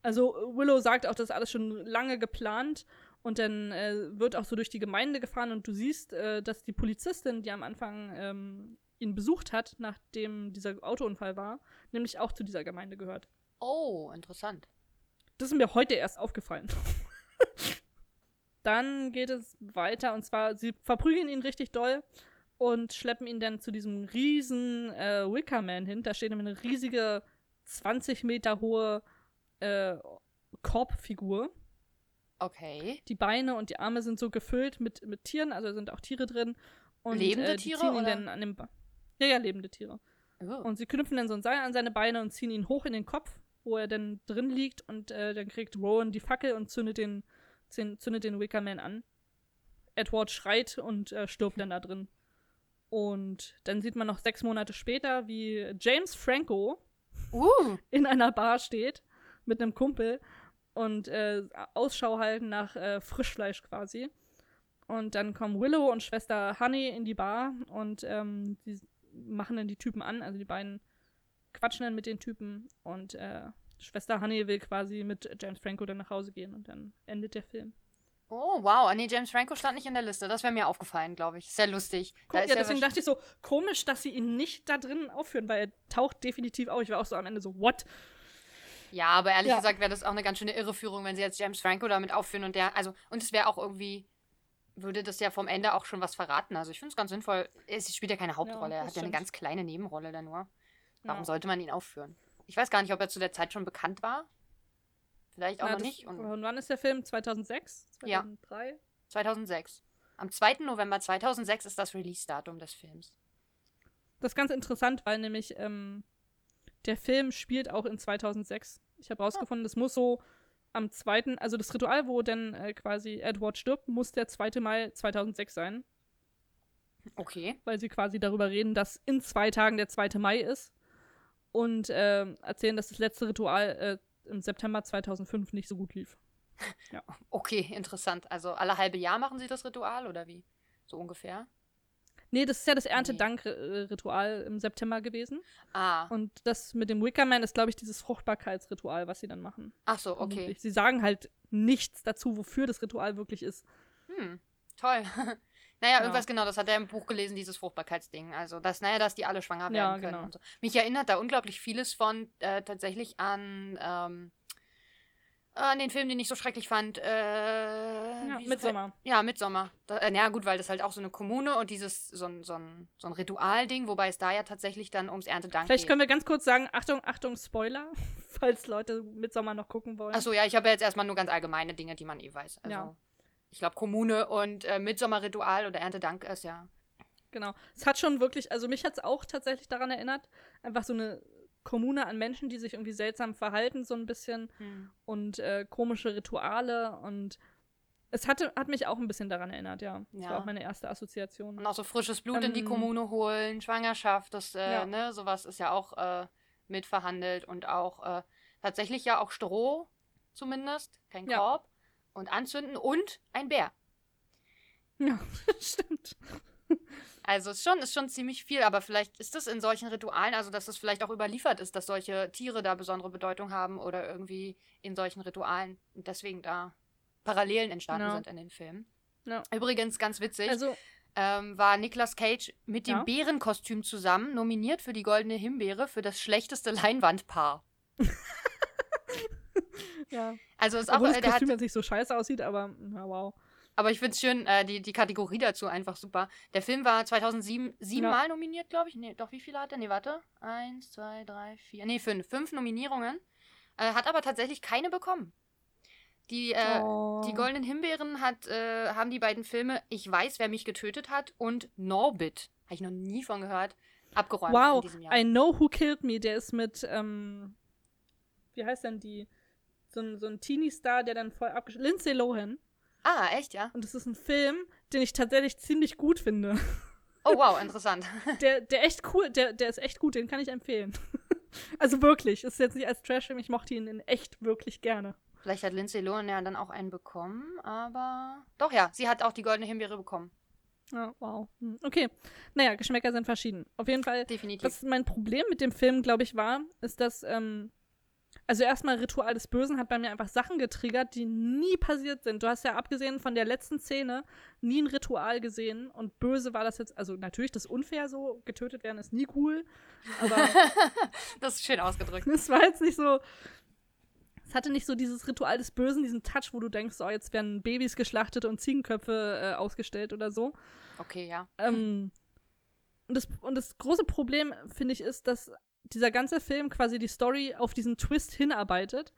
Also Willow sagt auch, das ist alles schon lange geplant und dann äh, wird auch so durch die Gemeinde gefahren und du siehst, äh, dass die Polizistin, die am Anfang ähm, ihn besucht hat, nachdem dieser Autounfall war, nämlich auch zu dieser Gemeinde gehört. Oh, interessant. Das ist mir heute erst aufgefallen. dann geht es weiter und zwar, sie verprügeln ihn richtig doll und schleppen ihn dann zu diesem riesen äh, Wickerman hin. Da steht nämlich eine riesige 20 Meter hohe äh, Korbfigur. Okay. Die Beine und die Arme sind so gefüllt mit, mit Tieren, also sind auch Tiere drin. Und, Lebende äh, Tiere, ziehen ihn oder? dann an ba Ja, ja, lebende Tiere. Oh. Und sie knüpfen dann so ein Seil an seine Beine und ziehen ihn hoch in den Kopf, wo er dann drin liegt und äh, dann kriegt Rowan die Fackel und zündet den, zün- zündet den Wickerman an. Edward schreit und äh, stirbt dann da drin. Und dann sieht man noch sechs Monate später, wie James Franco Uh, in einer Bar steht mit einem Kumpel und äh, Ausschau halten nach äh, Frischfleisch quasi. Und dann kommen Willow und Schwester Honey in die Bar und ähm, die machen dann die Typen an, also die beiden quatschen dann mit den Typen und äh, Schwester Honey will quasi mit James Franco dann nach Hause gehen und dann endet der Film. oh, wow. Nee, James Franco stand nicht in der Liste. Das wäre mir aufgefallen, glaube ich. Sehr lustig. Da Guck, ist ja, deswegen dachte ich so, komisch, dass sie ihn nicht da drin aufführen, weil er taucht definitiv auf. Ich war auch so am Ende so, what? Ja, aber ehrlich Ja. gesagt wäre das auch eine ganz schöne Irreführung, wenn sie jetzt James Franco damit aufführen und der, also, und es wäre auch irgendwie, würde das ja vom Ende auch schon was verraten. Also ich finde es ganz sinnvoll. Es spielt ja keine Hauptrolle, er das hat ja eine stimmt. ganz kleine Nebenrolle da nur. Warum Ja. sollte man ihn aufführen? Ich weiß gar nicht, ob er zu der Zeit schon bekannt war. Vielleicht auch Na, noch nicht. Und wann ist der Film? 2006? Ja. 2003? 2006. Am 2. November 2006 ist das Release-Datum des Films. Das ist ganz interessant, weil nämlich ähm, der Film spielt auch in 2006. Ich habe rausgefunden, das muss so am 2., also das Ritual, wo dann äh, quasi Edward stirbt, muss der 2. Mai 2006 sein, Okay. weil sie quasi darüber reden, dass in zwei Tagen der 2. Mai ist und ähm, erzählen, dass das letzte Ritual äh, im September 2005 nicht so gut lief. Okay, interessant. Also alle halbe Jahr machen sie das Ritual oder wie? So ungefähr? Nee, das ist ja das Erntedank-Ritual im September gewesen. Ah. Und das mit dem Wickerman ist, glaube ich, dieses Fruchtbarkeitsritual, was sie dann machen. Ach so, okay. Vermutlich. Sie sagen halt nichts dazu, wofür das Ritual wirklich ist. Hm, toll. naja, Ja. irgendwas genau, das hat er im Buch gelesen, dieses Fruchtbarkeitsding. Also, dass, naja, dass die alle schwanger werden Ja, können genau. und so. Mich erinnert da unglaublich vieles von äh, tatsächlich an, ähm, an den Film, den ich so schrecklich fand. Äh, Ja, der- Ja, Midsommar. Da, äh, ja, gut, weil das halt auch so eine Kommune und dieses, so ein, so ein, so ein Ritualding, wobei es da ja tatsächlich dann ums Erntedank Vielleicht geht. können wir ganz kurz sagen, Achtung, Achtung, Spoiler, falls Leute Midsommar noch gucken wollen. Achso, ja, ich habe ja jetzt erstmal nur ganz allgemeine Dinge, die man eh weiß. Also, Ja. ich glaube, Kommune und äh, Midsommar-Ritual oder Erntedank ist ja. Genau. Es hat schon wirklich, also mich hat es auch tatsächlich daran erinnert, einfach so eine Kommune an Menschen, die sich irgendwie seltsam verhalten, so ein bisschen Hm. und äh, komische Rituale und es hatte, hat mich auch ein bisschen daran erinnert, ja. Das Ja. war auch meine erste assoziation. Und auch so frisches Blut in die Ähm, Kommune holen, Schwangerschaft, das, äh, Ja. ne, sowas ist ja auch äh, mitverhandelt und auch äh, tatsächlich ja auch Stroh zumindest, kein Ja. Korb und anzünden und ein Bär. Ja, stimmt. Also ist schon, ist schon ziemlich viel, aber vielleicht ist das in solchen Ritualen, also dass das vielleicht auch überliefert ist, dass solche Tiere da besondere Bedeutung haben oder irgendwie in solchen Ritualen und deswegen da Parallelen entstanden Ja. sind in den Filmen. Ja. Übrigens, ganz witzig, Also, ähm, war Nicolas Cage mit dem Ja. Bärenkostüm zusammen nominiert für die Goldene Himbeere für das schlechteste Leinwandpaar. ja. Also ist auch, Obwohl äh, das hat, Kostüm jetzt nicht so scheiße aussieht, aber na, wow. Aber ich finde es schön, äh, die, die Kategorie dazu einfach super. Der Film war 2007 Ja. siebenmal nominiert, glaube ich. Nee, doch, wie viele hat er? Nee, warte. Eins, zwei, drei, vier. Nee, fünf. Fünf Nominierungen. Äh, hat aber tatsächlich keine bekommen. Die, äh, oh. die Goldenen Himbeeren hat, äh, haben die beiden Filme Ich weiß, wer mich getötet hat und Norbit, habe ich noch nie von gehört, abgeräumt in Wow, diesem Jahr. I Know Who Killed Me, der ist mit, ähm, wie heißt denn die? So ein, so ein Teenie-Star, der dann voll abgesch... Lindsay Lohan. Ah, echt, ja? Und das ist ein Film, den ich tatsächlich ziemlich gut finde. Oh, wow, interessant. Der, der echt cool, der, der ist echt gut, den kann ich empfehlen. also wirklich, ist jetzt nicht als Trash-Film, ich mochte ihn in echt wirklich gerne. Vielleicht hat Lindsay Lohan ja dann auch einen bekommen, aber. Doch, ja, sie hat auch die Goldene Himbeere bekommen. Ja, wow. Hm, Okay. Naja, Geschmäcker sind verschieden. Auf jeden Fall, Definitiv. was mein Problem mit dem Film, glaube ich, war, ist, dass, ähm, also erstmal Ritual des Bösen hat bei mir einfach Sachen getriggert, die nie passiert sind. Du hast ja abgesehen von der letzten Szene nie ein Ritual gesehen und böse war das jetzt, also natürlich das unfair so, getötet werden ist nie cool, aber das ist schön ausgedrückt. es war jetzt nicht so, es hatte nicht so dieses Ritual des Bösen, diesen Touch, wo du denkst, oh, jetzt werden Babys geschlachtet und Ziegenköpfe äh, ausgestellt oder so. Okay, ja. Ähm, und, das, und das große Problem, finde ich, ist, dass dieser ganze Film quasi die Story auf diesen Twist hinarbeitet.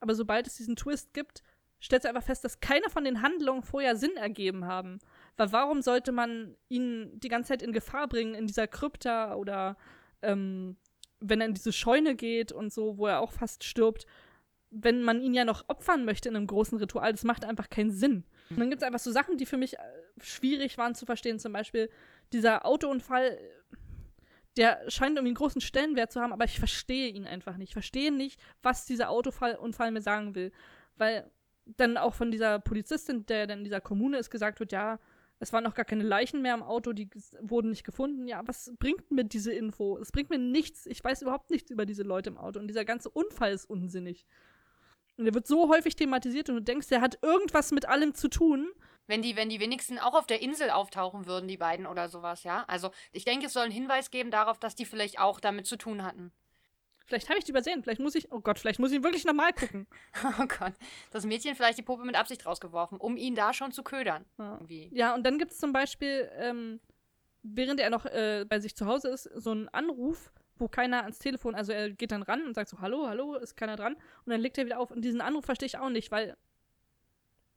Aber sobald es diesen Twist gibt, stellst du einfach fest, dass keine von den Handlungen vorher Sinn ergeben haben. Weil warum sollte man ihn die ganze Zeit in Gefahr bringen in dieser Krypta oder ähm, wenn er in diese Scheune geht und so, wo er auch fast stirbt, wenn man ihn ja noch opfern möchte in einem großen Ritual, das macht einfach keinen Sinn. Und dann gibt es einfach so Sachen, die für mich äh, schwierig waren zu verstehen. Zum Beispiel dieser Autounfall, der scheint irgendwie einen großen Stellenwert zu haben, aber ich verstehe ihn einfach nicht. Ich verstehe nicht, was dieser Autounfall mir sagen will. Weil dann auch von dieser Polizistin, der dann in dieser Kommune ist, gesagt wird, ja, es waren noch gar keine Leichen mehr im Auto, die wurden nicht gefunden. Ja, was bringt mir diese Info? Es bringt mir nichts. Ich weiß überhaupt nichts über diese Leute im Auto. Und dieser ganze Unfall ist unsinnig. Und der wird so häufig thematisiert und du denkst, der hat irgendwas mit allem zu tun. Wenn die, wenn die wenigsten auch auf der Insel auftauchen würden, die beiden oder sowas, ja. Also ich denke, es soll einen Hinweis geben darauf, dass die vielleicht auch damit zu tun hatten. Vielleicht habe ich die übersehen. Vielleicht muss ich, oh Gott, vielleicht muss ich ihn wirklich nochmal gucken. Oh Gott. Das Mädchen vielleicht die Puppe mit Absicht rausgeworfen, um ihn da schon zu ködern. Ja. Irgendwie. Ja, und dann gibt es zum Beispiel, ähm, während er noch äh, bei sich zu Hause ist, so einen Anruf, wo keiner ans Telefon, also er geht dann ran und sagt so, hallo, hallo, ist keiner dran. Und dann legt er wieder auf. Und diesen Anruf verstehe ich auch nicht, weil,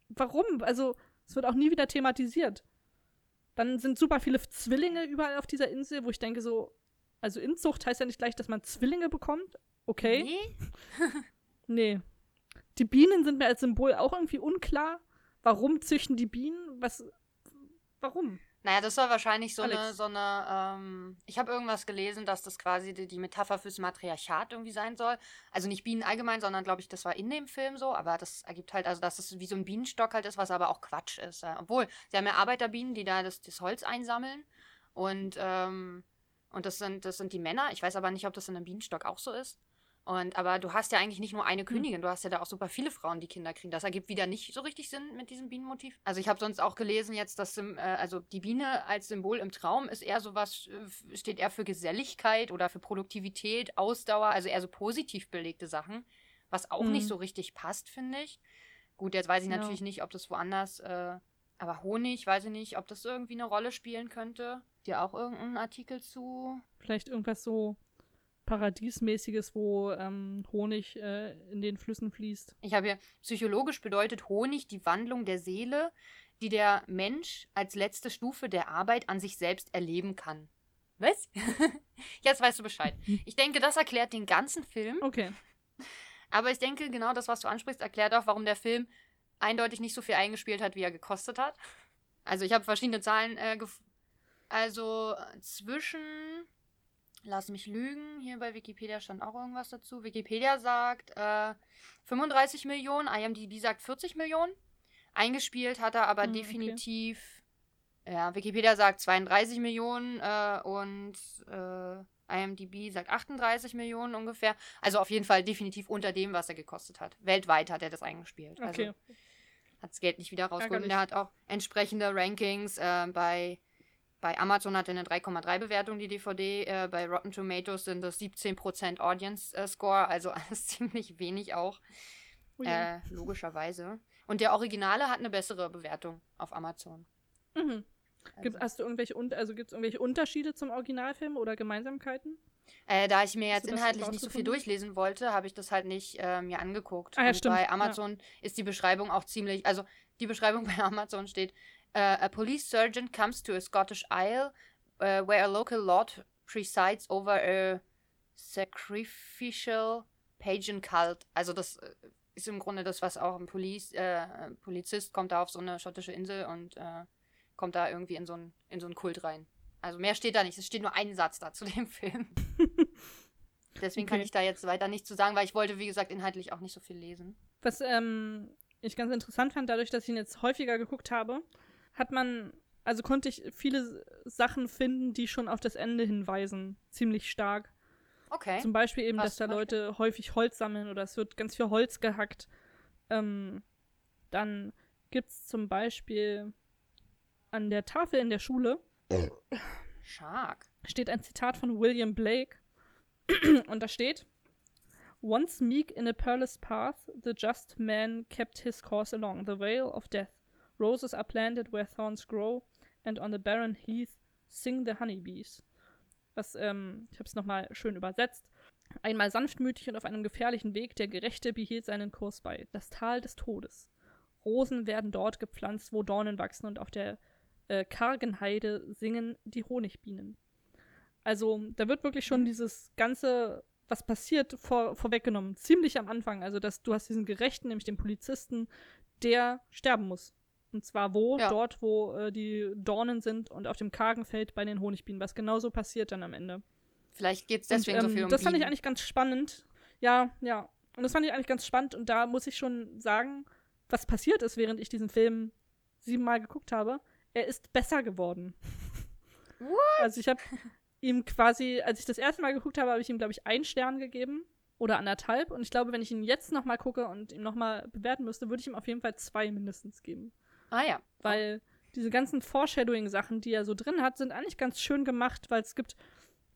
warum? Also, es wird auch nie wieder thematisiert. Dann sind super viele Zwillinge überall auf dieser Insel, wo ich denke so, also Inzucht heißt ja nicht gleich, dass man Zwillinge bekommt. Okay. Nee? Nee. Die Bienen sind mir als Symbol auch irgendwie unklar. Warum züchten die Bienen? Was. Warum? Naja, das soll wahrscheinlich so eine, Alex. so eine, ähm, ich habe irgendwas gelesen, dass das quasi die, die Metapher fürs Matriarchat irgendwie sein soll. Also nicht Bienen allgemein, sondern glaube ich, das war in dem Film so, aber das ergibt halt, also dass es wie so ein Bienenstock halt ist, was aber auch Quatsch ist. Ja. Obwohl, sie haben ja Arbeiterbienen, die da das, das Holz einsammeln und, ähm, und das sind, das sind die Männer. Ich weiß aber nicht, ob das in einem Bienenstock auch so ist. Und aber du hast ja eigentlich nicht nur eine Königin, du hast ja da auch super viele Frauen, die Kinder kriegen. Das ergibt wieder nicht so richtig Sinn mit diesem Bienenmotiv. Also ich habe sonst auch gelesen jetzt, dass äh, also die Biene als Symbol im Traum ist eher sowas, äh, steht eher für Geselligkeit oder für Produktivität, Ausdauer, also eher so positiv belegte Sachen, was auch Mhm. nicht so richtig passt, finde ich. Gut, jetzt weiß ich Ja. natürlich nicht, ob das woanders, äh, aber Honig, weiß ich nicht, ob das irgendwie eine Rolle spielen könnte. Dir auch irgendein Artikel zu? Vielleicht irgendwas so Paradiesmäßiges, wo ähm, Honig äh, in den Flüssen fließt. Ich habe hier, psychologisch bedeutet Honig die Wandlung der Seele, die der Mensch als letzte Stufe der Arbeit an sich selbst erleben kann. Was? Jetzt weißt du Bescheid. Ich denke, das erklärt den ganzen Film. Okay. Aber ich denke, genau das, was du ansprichst, erklärt auch, warum der Film eindeutig nicht so viel eingespielt hat, wie er gekostet hat. Also ich habe verschiedene Zahlen. Äh, also äh, zwischen, lass mich lügen, hier bei Wikipedia stand auch irgendwas dazu. Wikipedia sagt äh, 35 Millionen, IMDb sagt 40 Millionen. Eingespielt hat er aber Hm, okay. definitiv Ja, Wikipedia sagt 32 Millionen äh, und äh, IMDb sagt 38 Millionen ungefähr. Also auf jeden Fall definitiv unter dem, was er gekostet hat. Weltweit hat er das eingespielt. Okay. Also hat das Geld nicht wieder rausgeholt. Und er hat auch entsprechende Rankings äh, bei, bei Amazon hat er eine 3,3 Bewertung, die DVD. Äh, bei Rotten Tomatoes sind das 17% Audience äh, Score, also alles ziemlich wenig auch. Ui. Äh, logischerweise. Und der Originale hat eine bessere Bewertung auf Amazon. mhm. Gibt, Also, hast du irgendwelche, also gibt's irgendwelche Unterschiede zum Originalfilm oder Gemeinsamkeiten? äh, da ich mir jetzt inhaltlich nicht so viel durchlesen wollte, habe ich das halt nicht äh, mir angeguckt. Ah ja, bei ja. Amazon ist die Beschreibung auch ziemlich, also die Beschreibung bei Amazon steht, äh, a police sergeant comes to a Scottish Isle uh, where a local lord presides over a sacrificial pagan cult. Also das äh, ist im Grunde das, was auch ein Police, äh, Polizist kommt da auf so eine schottische Insel und äh, kommt da irgendwie in so einen in so einen Kult rein. Also mehr steht da nicht. Es steht nur ein Satz da zu dem Film. Deswegen kann Okay. ich da jetzt weiter nichts zu sagen, weil ich wollte, wie gesagt, inhaltlich auch nicht so viel lesen. Was ähm, ich ganz interessant fand, dadurch, dass ich ihn jetzt häufiger geguckt habe, hat man, also konnte ich viele Sachen finden, die schon auf das Ende hinweisen. Ziemlich stark. Okay. Zum Beispiel eben, Was dass da Beispiel? Leute häufig Holz sammeln oder es wird ganz viel Holz gehackt. Ähm, dann gibt es zum Beispiel an der Tafel in der Schule Shark. steht ein Zitat von William Blake. Und da steht: Once meek in a perilous path, the just man kept his course along the vale of death. Roses are planted where thorns grow, and on the barren heath sing the honeybees. Was, ähm, ich habe es nochmal schön übersetzt. Einmal sanftmütig und auf einem gefährlichen Weg, der Gerechte behielt seinen Kurs bei. Das Tal des Todes. Rosen werden dort gepflanzt, wo Dornen wachsen, und auf der äh, kargen Heide singen die Honigbienen. Also, da wird wirklich schon dieses ganze, was passiert, vor, vorweggenommen. Ziemlich am Anfang. Also, dass du hast diesen Gerechten, nämlich den Polizisten, der sterben muss. Und zwar wo? Ja. Dort, wo äh, die Dornen sind und auf dem kargen Feld bei den Honigbienen, was genauso passiert dann am Ende. Vielleicht geht es Und, deswegen so ähm, viel um das fand ich eigentlich ganz spannend. Ja, ja. Und das fand ich eigentlich ganz spannend. Und da muss ich schon sagen, was passiert ist, während ich diesen Film siebenmal geguckt habe. Er ist besser geworden. What? Also ich habe ihm quasi, als ich das erste Mal geguckt habe, habe ich ihm, glaube ich, einen Stern gegeben. Oder anderthalb. Und ich glaube, wenn ich ihn jetzt noch mal gucke und ihm noch mal bewerten müsste, würde ich ihm auf jeden Fall zwei mindestens geben. Ah ja. Weil diese ganzen Foreshadowing-Sachen, die er so drin hat, sind eigentlich ganz schön gemacht, weil es gibt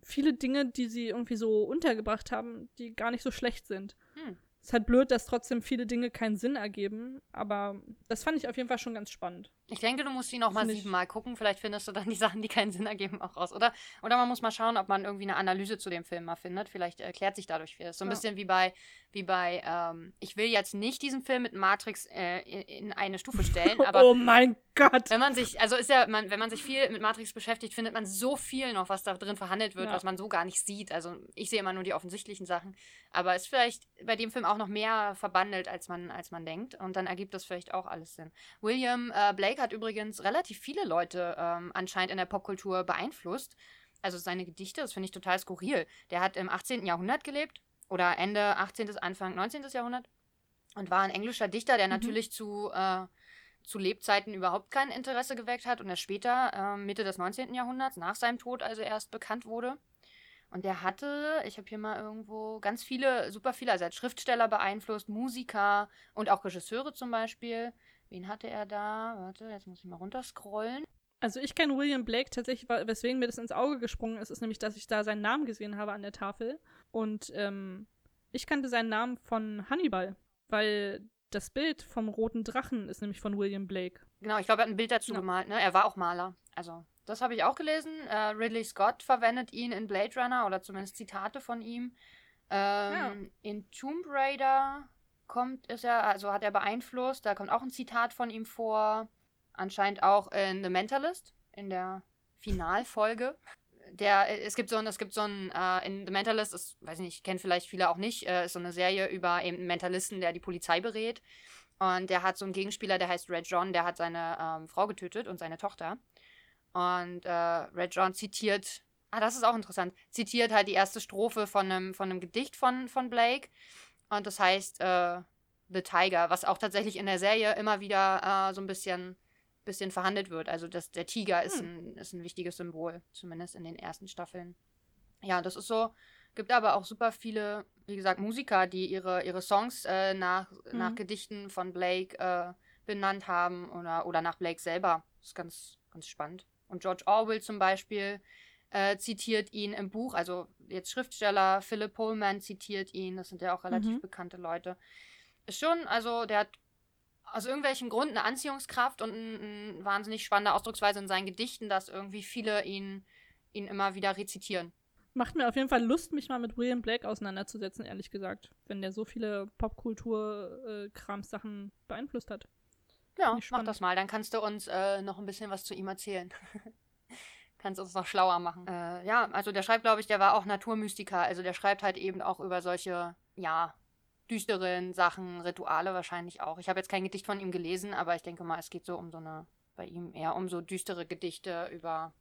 viele Dinge, die sie irgendwie so untergebracht haben, die gar nicht so schlecht sind. Hm. Ist halt blöd, dass trotzdem viele Dinge keinen Sinn ergeben, aber das fand ich auf jeden Fall schon ganz spannend. Ich denke, du musst ihn noch mal siebenmal gucken. Vielleicht findest du dann die Sachen, die keinen Sinn ergeben, auch raus. Oder, oder man muss mal schauen, ob man irgendwie eine Analyse zu dem Film mal findet. Vielleicht erklärt sich dadurch viel. So ein Ja. bisschen wie bei, wie bei ähm, ich will jetzt nicht diesen Film mit Matrix äh, in, in eine Stufe stellen, aber oh mein Gott! wenn man sich, also ist ja, man, wenn man sich viel mit Matrix beschäftigt, findet man so viel noch, was da drin verhandelt wird, Ja. was man so gar nicht sieht. Also ich sehe immer nur die offensichtlichen Sachen. Aber ist vielleicht bei dem Film auch noch mehr verbandelt, als man, als man denkt. Und dann ergibt das vielleicht auch alles Sinn. William äh, Blake hat übrigens relativ viele Leute ähm, anscheinend in der Popkultur beeinflusst. Also seine Gedichte, das finde ich total skurril. Der hat im 18. Jahrhundert gelebt oder Ende 18. Anfang 19. Jahrhundert und war ein englischer Dichter, der Mhm. natürlich zu, äh, zu Lebzeiten überhaupt kein Interesse geweckt hat und er später, äh, Mitte des 19. Jahrhunderts, nach seinem Tod also erst bekannt wurde. Und der hatte, ich habe hier mal irgendwo ganz viele, super viele, also er hat Schriftsteller beeinflusst, Musiker und auch Regisseure zum Beispiel. Wen hatte er da? Warte, jetzt muss ich mal runterscrollen. Also ich kenne William Blake tatsächlich, weswegen mir das ins Auge gesprungen ist, ist nämlich, dass ich da seinen Namen gesehen habe an der Tafel. Und ähm, ich kannte seinen Namen von Hannibal, weil das Bild vom roten Drachen ist nämlich von William Blake. Genau, ich glaube, er hat ein Bild dazu Ja. gemalt, ne? Er war auch Maler. Also, das habe ich auch gelesen. Äh, Ridley Scott verwendet ihn in Blade Runner oder zumindest Zitate von ihm. Ähm, In Tomb Raider kommt, ist er, also hat er beeinflusst, da kommt auch ein Zitat von ihm vor. Anscheinend auch in The Mentalist, in der Finalfolge. Der, es gibt so ein, es gibt so ein, äh, in The Mentalist, das weiß ich nicht, kennen vielleicht viele auch nicht, äh, ist so eine Serie über eben einen Mentalisten, der die Polizei berät. Und der hat so einen Gegenspieler, der heißt Red John, der hat seine ähm, Frau getötet und seine Tochter. Und äh, Red John zitiert, ah, das ist auch interessant, zitiert halt die erste Strophe von einem, von einem Gedicht von, von Blake. Und das heißt äh, The Tiger, was auch tatsächlich in der Serie immer wieder äh, so ein bisschen bisschen verhandelt wird. Also das, der Tiger ist, Hm. ein, ist ein wichtiges Symbol, zumindest in den ersten Staffeln. Ja, das ist so. Gibt aber auch super viele, wie gesagt, Musiker, die ihre, ihre Songs äh, nach, nach Mhm. Gedichten von Blake äh, benannt haben oder, oder nach Blake selber. Das ist ganz, ganz spannend. Und George Orwell zum Beispiel äh, zitiert ihn im Buch, also jetzt Schriftsteller, Philip Pullman zitiert ihn, das sind ja auch relativ Mhm. bekannte Leute. Ist schon, also der hat aus irgendwelchem Grund eine Anziehungskraft und eine wahnsinnig spannende Ausdrucksweise in seinen Gedichten, dass irgendwie viele ihn, ihn immer wieder rezitieren. Macht mir auf jeden Fall Lust, mich mal mit William Blake auseinanderzusetzen, ehrlich gesagt. Wenn der so viele Popkultur-Krams-Sachen beeinflusst hat. Ja, mach das mal, dann kannst du uns äh, noch ein bisschen was zu ihm erzählen. kannst uns noch schlauer machen. Äh, ja, also der schreibt, glaube ich, der war auch Naturmystiker. Also der schreibt halt eben auch über solche, ja, düsteren Sachen, Rituale wahrscheinlich auch. Ich habe jetzt kein Gedicht von ihm gelesen, aber ich denke mal, es geht so um so eine, bei ihm eher um so düstere Gedichte über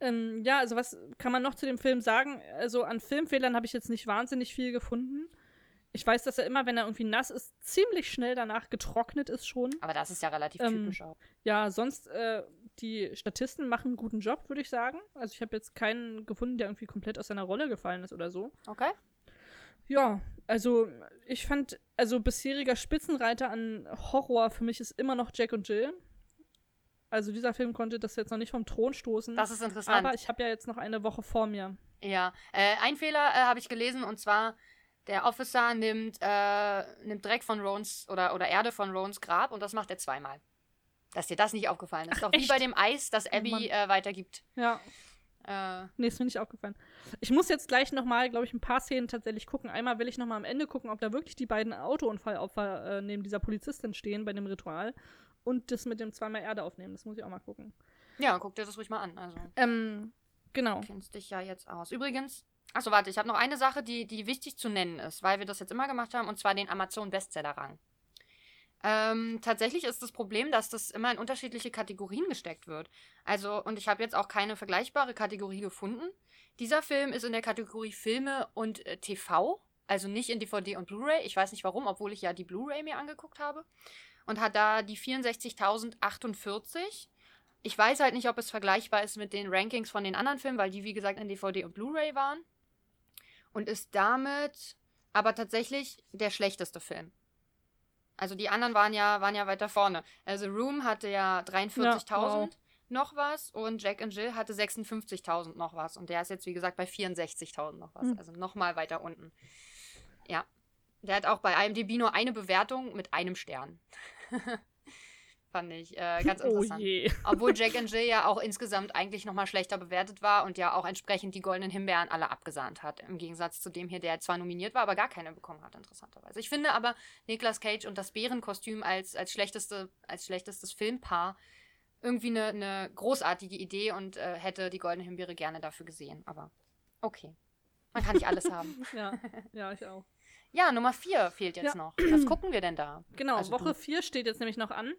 Ähm, ja, also was kann man noch zu dem Film sagen? Also an Filmfehlern habe ich jetzt nicht wahnsinnig viel gefunden. Ich weiß, dass er immer, wenn er irgendwie nass ist, ziemlich schnell danach getrocknet ist schon. Aber das ist ja relativ Ähm, typisch auch. Ja, sonst, äh, die Statisten machen einen guten Job, würde ich sagen. Also ich habe jetzt keinen gefunden, der irgendwie komplett aus seiner Rolle gefallen ist oder so. Okay? Ja, also ich fand, also bisheriger Spitzenreiter an Horror für mich ist immer noch Jack und Jill. Also dieser Film konnte das jetzt noch nicht vom Thron stoßen. Das ist interessant. aber ich habe ja jetzt noch eine Woche vor mir. Ja, äh, ein Fehler äh, habe ich gelesen und zwar der Officer nimmt, äh, nimmt Dreck von Rons oder, oder Erde von Rons Grab und das macht er zweimal. Dass dir das nicht aufgefallen ist. Ach, Doch wie echt? bei dem Eis, das Oh Abby äh, weitergibt. Ja, Äh, nee, ist mir nicht aufgefallen. Ich muss jetzt gleich nochmal, glaube ich, ein paar Szenen tatsächlich gucken. Einmal will ich nochmal am Ende gucken, ob da wirklich die beiden Autounfallopfer äh, neben dieser Polizistin stehen bei dem Ritual. Und das mit dem zweimal Erde aufnehmen. Das muss ich auch mal gucken. ja, guck dir das ruhig mal an. Also, Ähm, genau. du kennst dich ja jetzt aus. Übrigens, achso, warte, ich habe noch eine Sache, die, die wichtig zu nennen ist, weil wir das jetzt immer gemacht haben, und zwar den Amazon-Bestseller-Rang. Ähm, tatsächlich ist das Problem, dass das immer in unterschiedliche Kategorien gesteckt wird. Also, und ich habe jetzt auch keine vergleichbare Kategorie gefunden. Dieser Film ist in der Kategorie Filme und äh, TV, also nicht in DVD und Blu-ray. Ich weiß nicht warum, obwohl ich ja die Blu-ray mir angeguckt habe. Und hat da die 64.048. Ich weiß halt nicht, ob es vergleichbar ist mit den Rankings von den anderen Filmen, weil die, wie gesagt, in DVD und Blu-ray waren. Und ist damit aber tatsächlich der schlechteste Film. Also die anderen waren ja, waren ja weiter vorne. Also Room hatte ja 43.000 Ja, wow. noch was und Jack and Jill hatte 56.000 noch was. Und der ist jetzt, wie gesagt, bei 64.000 noch was. Hm. Also nochmal weiter unten. Ja. Der hat auch bei IMDb nur eine Bewertung mit einem Stern. Fand ich äh, ganz Oh interessant. je. Obwohl Jack and Jill ja auch insgesamt eigentlich nochmal schlechter bewertet war und ja auch entsprechend die goldenen Himbeeren alle abgesahnt hat. Im Gegensatz zu dem hier, der zwar nominiert war, aber gar keine bekommen hat, interessanterweise. Ich finde aber Nicolas Cage und das Bärenkostüm als, als, schlechteste, als schlechtestes Filmpaar irgendwie eine, eine großartige Idee und äh, hätte die goldene Himbeere gerne dafür gesehen. Aber okay. Man kann nicht alles haben. Ja, ja, ich auch. Ja, Nummer vier fehlt jetzt Ja. noch. Was gucken wir denn da? Genau, Also Woche du. 4 steht jetzt nämlich noch an.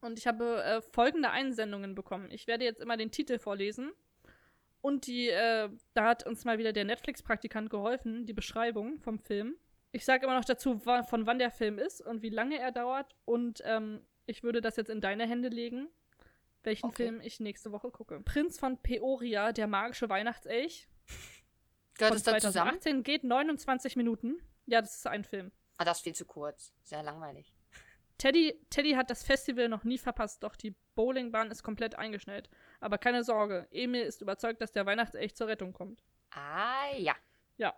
Und ich habe äh, folgende Einsendungen bekommen. Ich werde jetzt immer den Titel vorlesen. Und die, äh, da hat uns mal wieder der Netflix-Praktikant geholfen, die Beschreibung vom Film. Ich sage immer noch dazu, von wann der Film ist und wie lange er dauert. Und ähm, ich würde das jetzt in deine Hände legen, welchen Okay. Film ich nächste Woche gucke. Prinz von Peoria, der magische Weihnachtselch. Gehört von es da zusammen? 2018 geht 29 Minuten. Ja, das ist ein Film. Ah, das ist viel zu kurz. Sehr langweilig. Teddy, Teddy hat das Festival noch nie verpasst, doch die Bowlingbahn ist komplett eingeschneit. Aber keine Sorge, Emil ist überzeugt, dass der Weihnachtselch zur Rettung kommt. Ah, ja. Ja.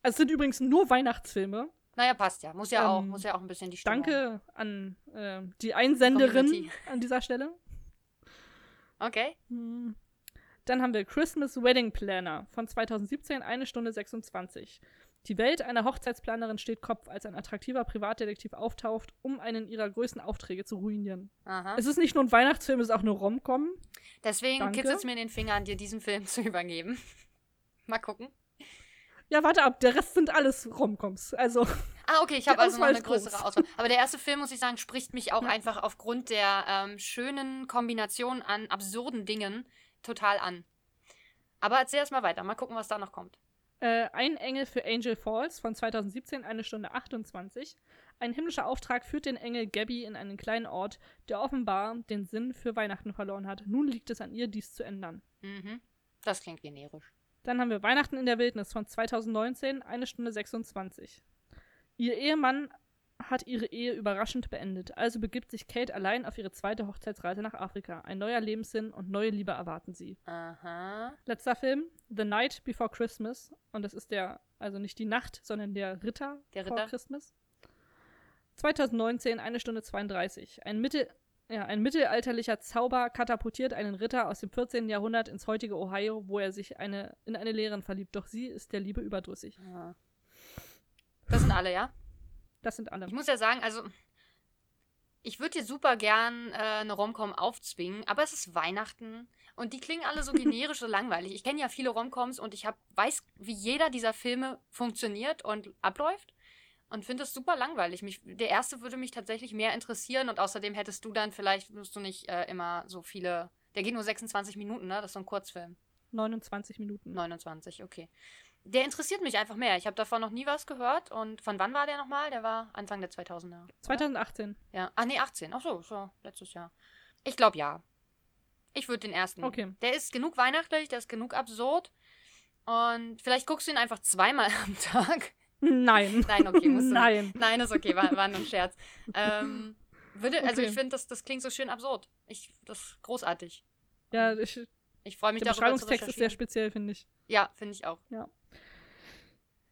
Also es sind übrigens nur Weihnachtsfilme. Naja, passt ja. Muss ja auch, Ähm, muss ja auch ein bisschen die Stimmung. Danke an äh, die Einsenderin Community. an dieser Stelle. Okay. Hm. Dann haben wir Christmas Wedding Planner von 2017, eine Stunde 26. Die Welt einer Hochzeitsplanerin steht Kopf, als ein attraktiver Privatdetektiv auftaucht, um einen ihrer größten Aufträge zu ruinieren. Aha. Es ist nicht nur ein Weihnachtsfilm, es ist auch eine Rom-Com. Deswegen kitzelt es mir in den Fingern, dir diesen Film zu übergeben. Mal gucken. Ja, warte ab, der Rest sind alles Romcoms. Also, Ah, okay, ich habe also noch eine ist groß. größere Auswahl. Aber der erste Film, muss ich sagen, spricht mich auch Ja. einfach aufgrund der ähm, schönen Kombination an absurden Dingen total an. Aber erzähl erst mal weiter. Mal gucken, was da noch kommt. Äh, Ein Engel für Angel Falls von 2017, eine Stunde 28. Ein himmlischer Auftrag führt den Engel Gabby in einen kleinen Ort, der offenbar den Sinn für Weihnachten verloren hat. Nun liegt es an ihr, dies zu ändern. Mhm. Das klingt generisch. Dann haben wir Weihnachten in der Wildnis von 2019, eine Stunde 26. Ihr Ehemann hat ihre Ehe überraschend beendet, also begibt sich Kate allein auf ihre zweite Hochzeitsreise nach Afrika. Ein neuer Lebenssinn und neue Liebe erwarten sie. Aha. Letzter Film, The Night Before Christmas. Und das ist der, also nicht die Nacht, sondern der Ritter, Der vor Ritter. Christmas. 2019, eine Stunde 32. Ein, Mittel, ja, ein mittelalterlicher Zauber katapultiert einen Ritter aus dem 14. Jahrhundert ins heutige Ohio, wo er sich eine, in eine Lehrerin verliebt. Doch sie ist der Liebe überdrüssig. Ja. Das sind alle, ja? Das sind alle. Ich muss ja sagen, also ich würde dir super gern äh, eine Romcom aufzwingen, aber es ist Weihnachten und die klingen alle so generisch, so langweilig. Ich kenne ja viele Romcoms und ich hab, weiß, wie jeder dieser Filme funktioniert und abläuft und finde es super langweilig. Mich, der erste würde mich tatsächlich mehr interessieren und außerdem hättest du dann vielleicht, musst du nicht äh, immer so viele. Der geht nur 26 Minuten, ne? Das ist so ein Kurzfilm. 29 Minuten. 29, okay. Der interessiert mich einfach mehr. Ich habe davon noch nie was gehört. Und von wann war der nochmal? Der war Anfang der 2000er. oder? 2018. Ja. Ach nee, 18. Ach so, so letztes Jahr. Ich glaube ja. Ich würde den ersten. Okay. Der ist genug weihnachtlich, der ist genug absurd. Und vielleicht guckst du ihn einfach zweimal am Tag. Nein. Nein, okay, musst du Nein. Nein, ist okay, war, war nur ein Scherz. Ähm, würde, also Okay. ich finde, das, das klingt so schön absurd. Ich, das ist großartig. Ja, ich, Ich freue mich der darüber zu Beschreibungstext ist sehr speziell, finde ich. Ja, finde ich auch.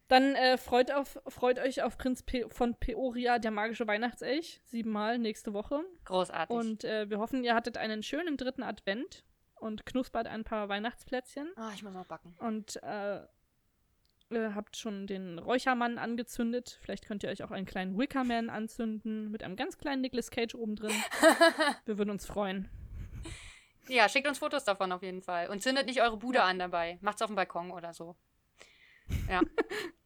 Dann äh, freut, auf, freut euch auf Prinz Pe von Peoria, der magische Weihnachtselch. Siebenmal nächste Woche. Großartig. Und äh, wir hoffen, ihr hattet einen schönen dritten Advent und knuspert ein paar Weihnachtsplätzchen. Ah, ich muss noch backen. Und äh, ihr habt schon den Räuchermann angezündet. Vielleicht könnt ihr euch auch einen kleinen Wickerman anzünden mit einem ganz kleinen Nicolas Cage oben drin. wir würden uns freuen. Ja, schickt uns Fotos davon auf jeden Fall. Und zündet nicht eure Bude an dabei. Macht's auf dem Balkon oder so. Ja.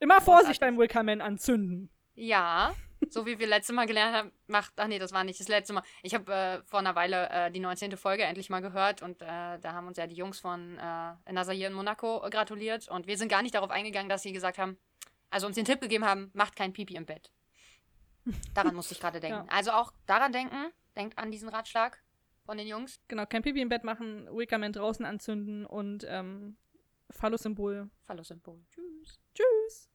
Immer Vorsicht beim Wickerman anzünden. ja, so wie wir letztes Mal gelernt haben, macht. Ach nee, das war nicht das letzte Mal. Ich habe äh, vor einer Weile äh, die 19. Folge endlich mal gehört und äh, da haben uns ja die Jungs von äh, Nazaré in Monaco äh, gratuliert und wir sind gar nicht darauf eingegangen, dass sie gesagt haben, also uns den Tipp gegeben haben, macht kein Pipi im Bett. Daran musste ich gerade denken. Ja. Also auch daran denken, denkt an diesen Ratschlag von den Jungs. Genau, kein Pipi im Bett machen, Wickerman draußen anzünden und ähm, Phallus-Symbol. Phallus-Symbol. Tschüss. Tschüss.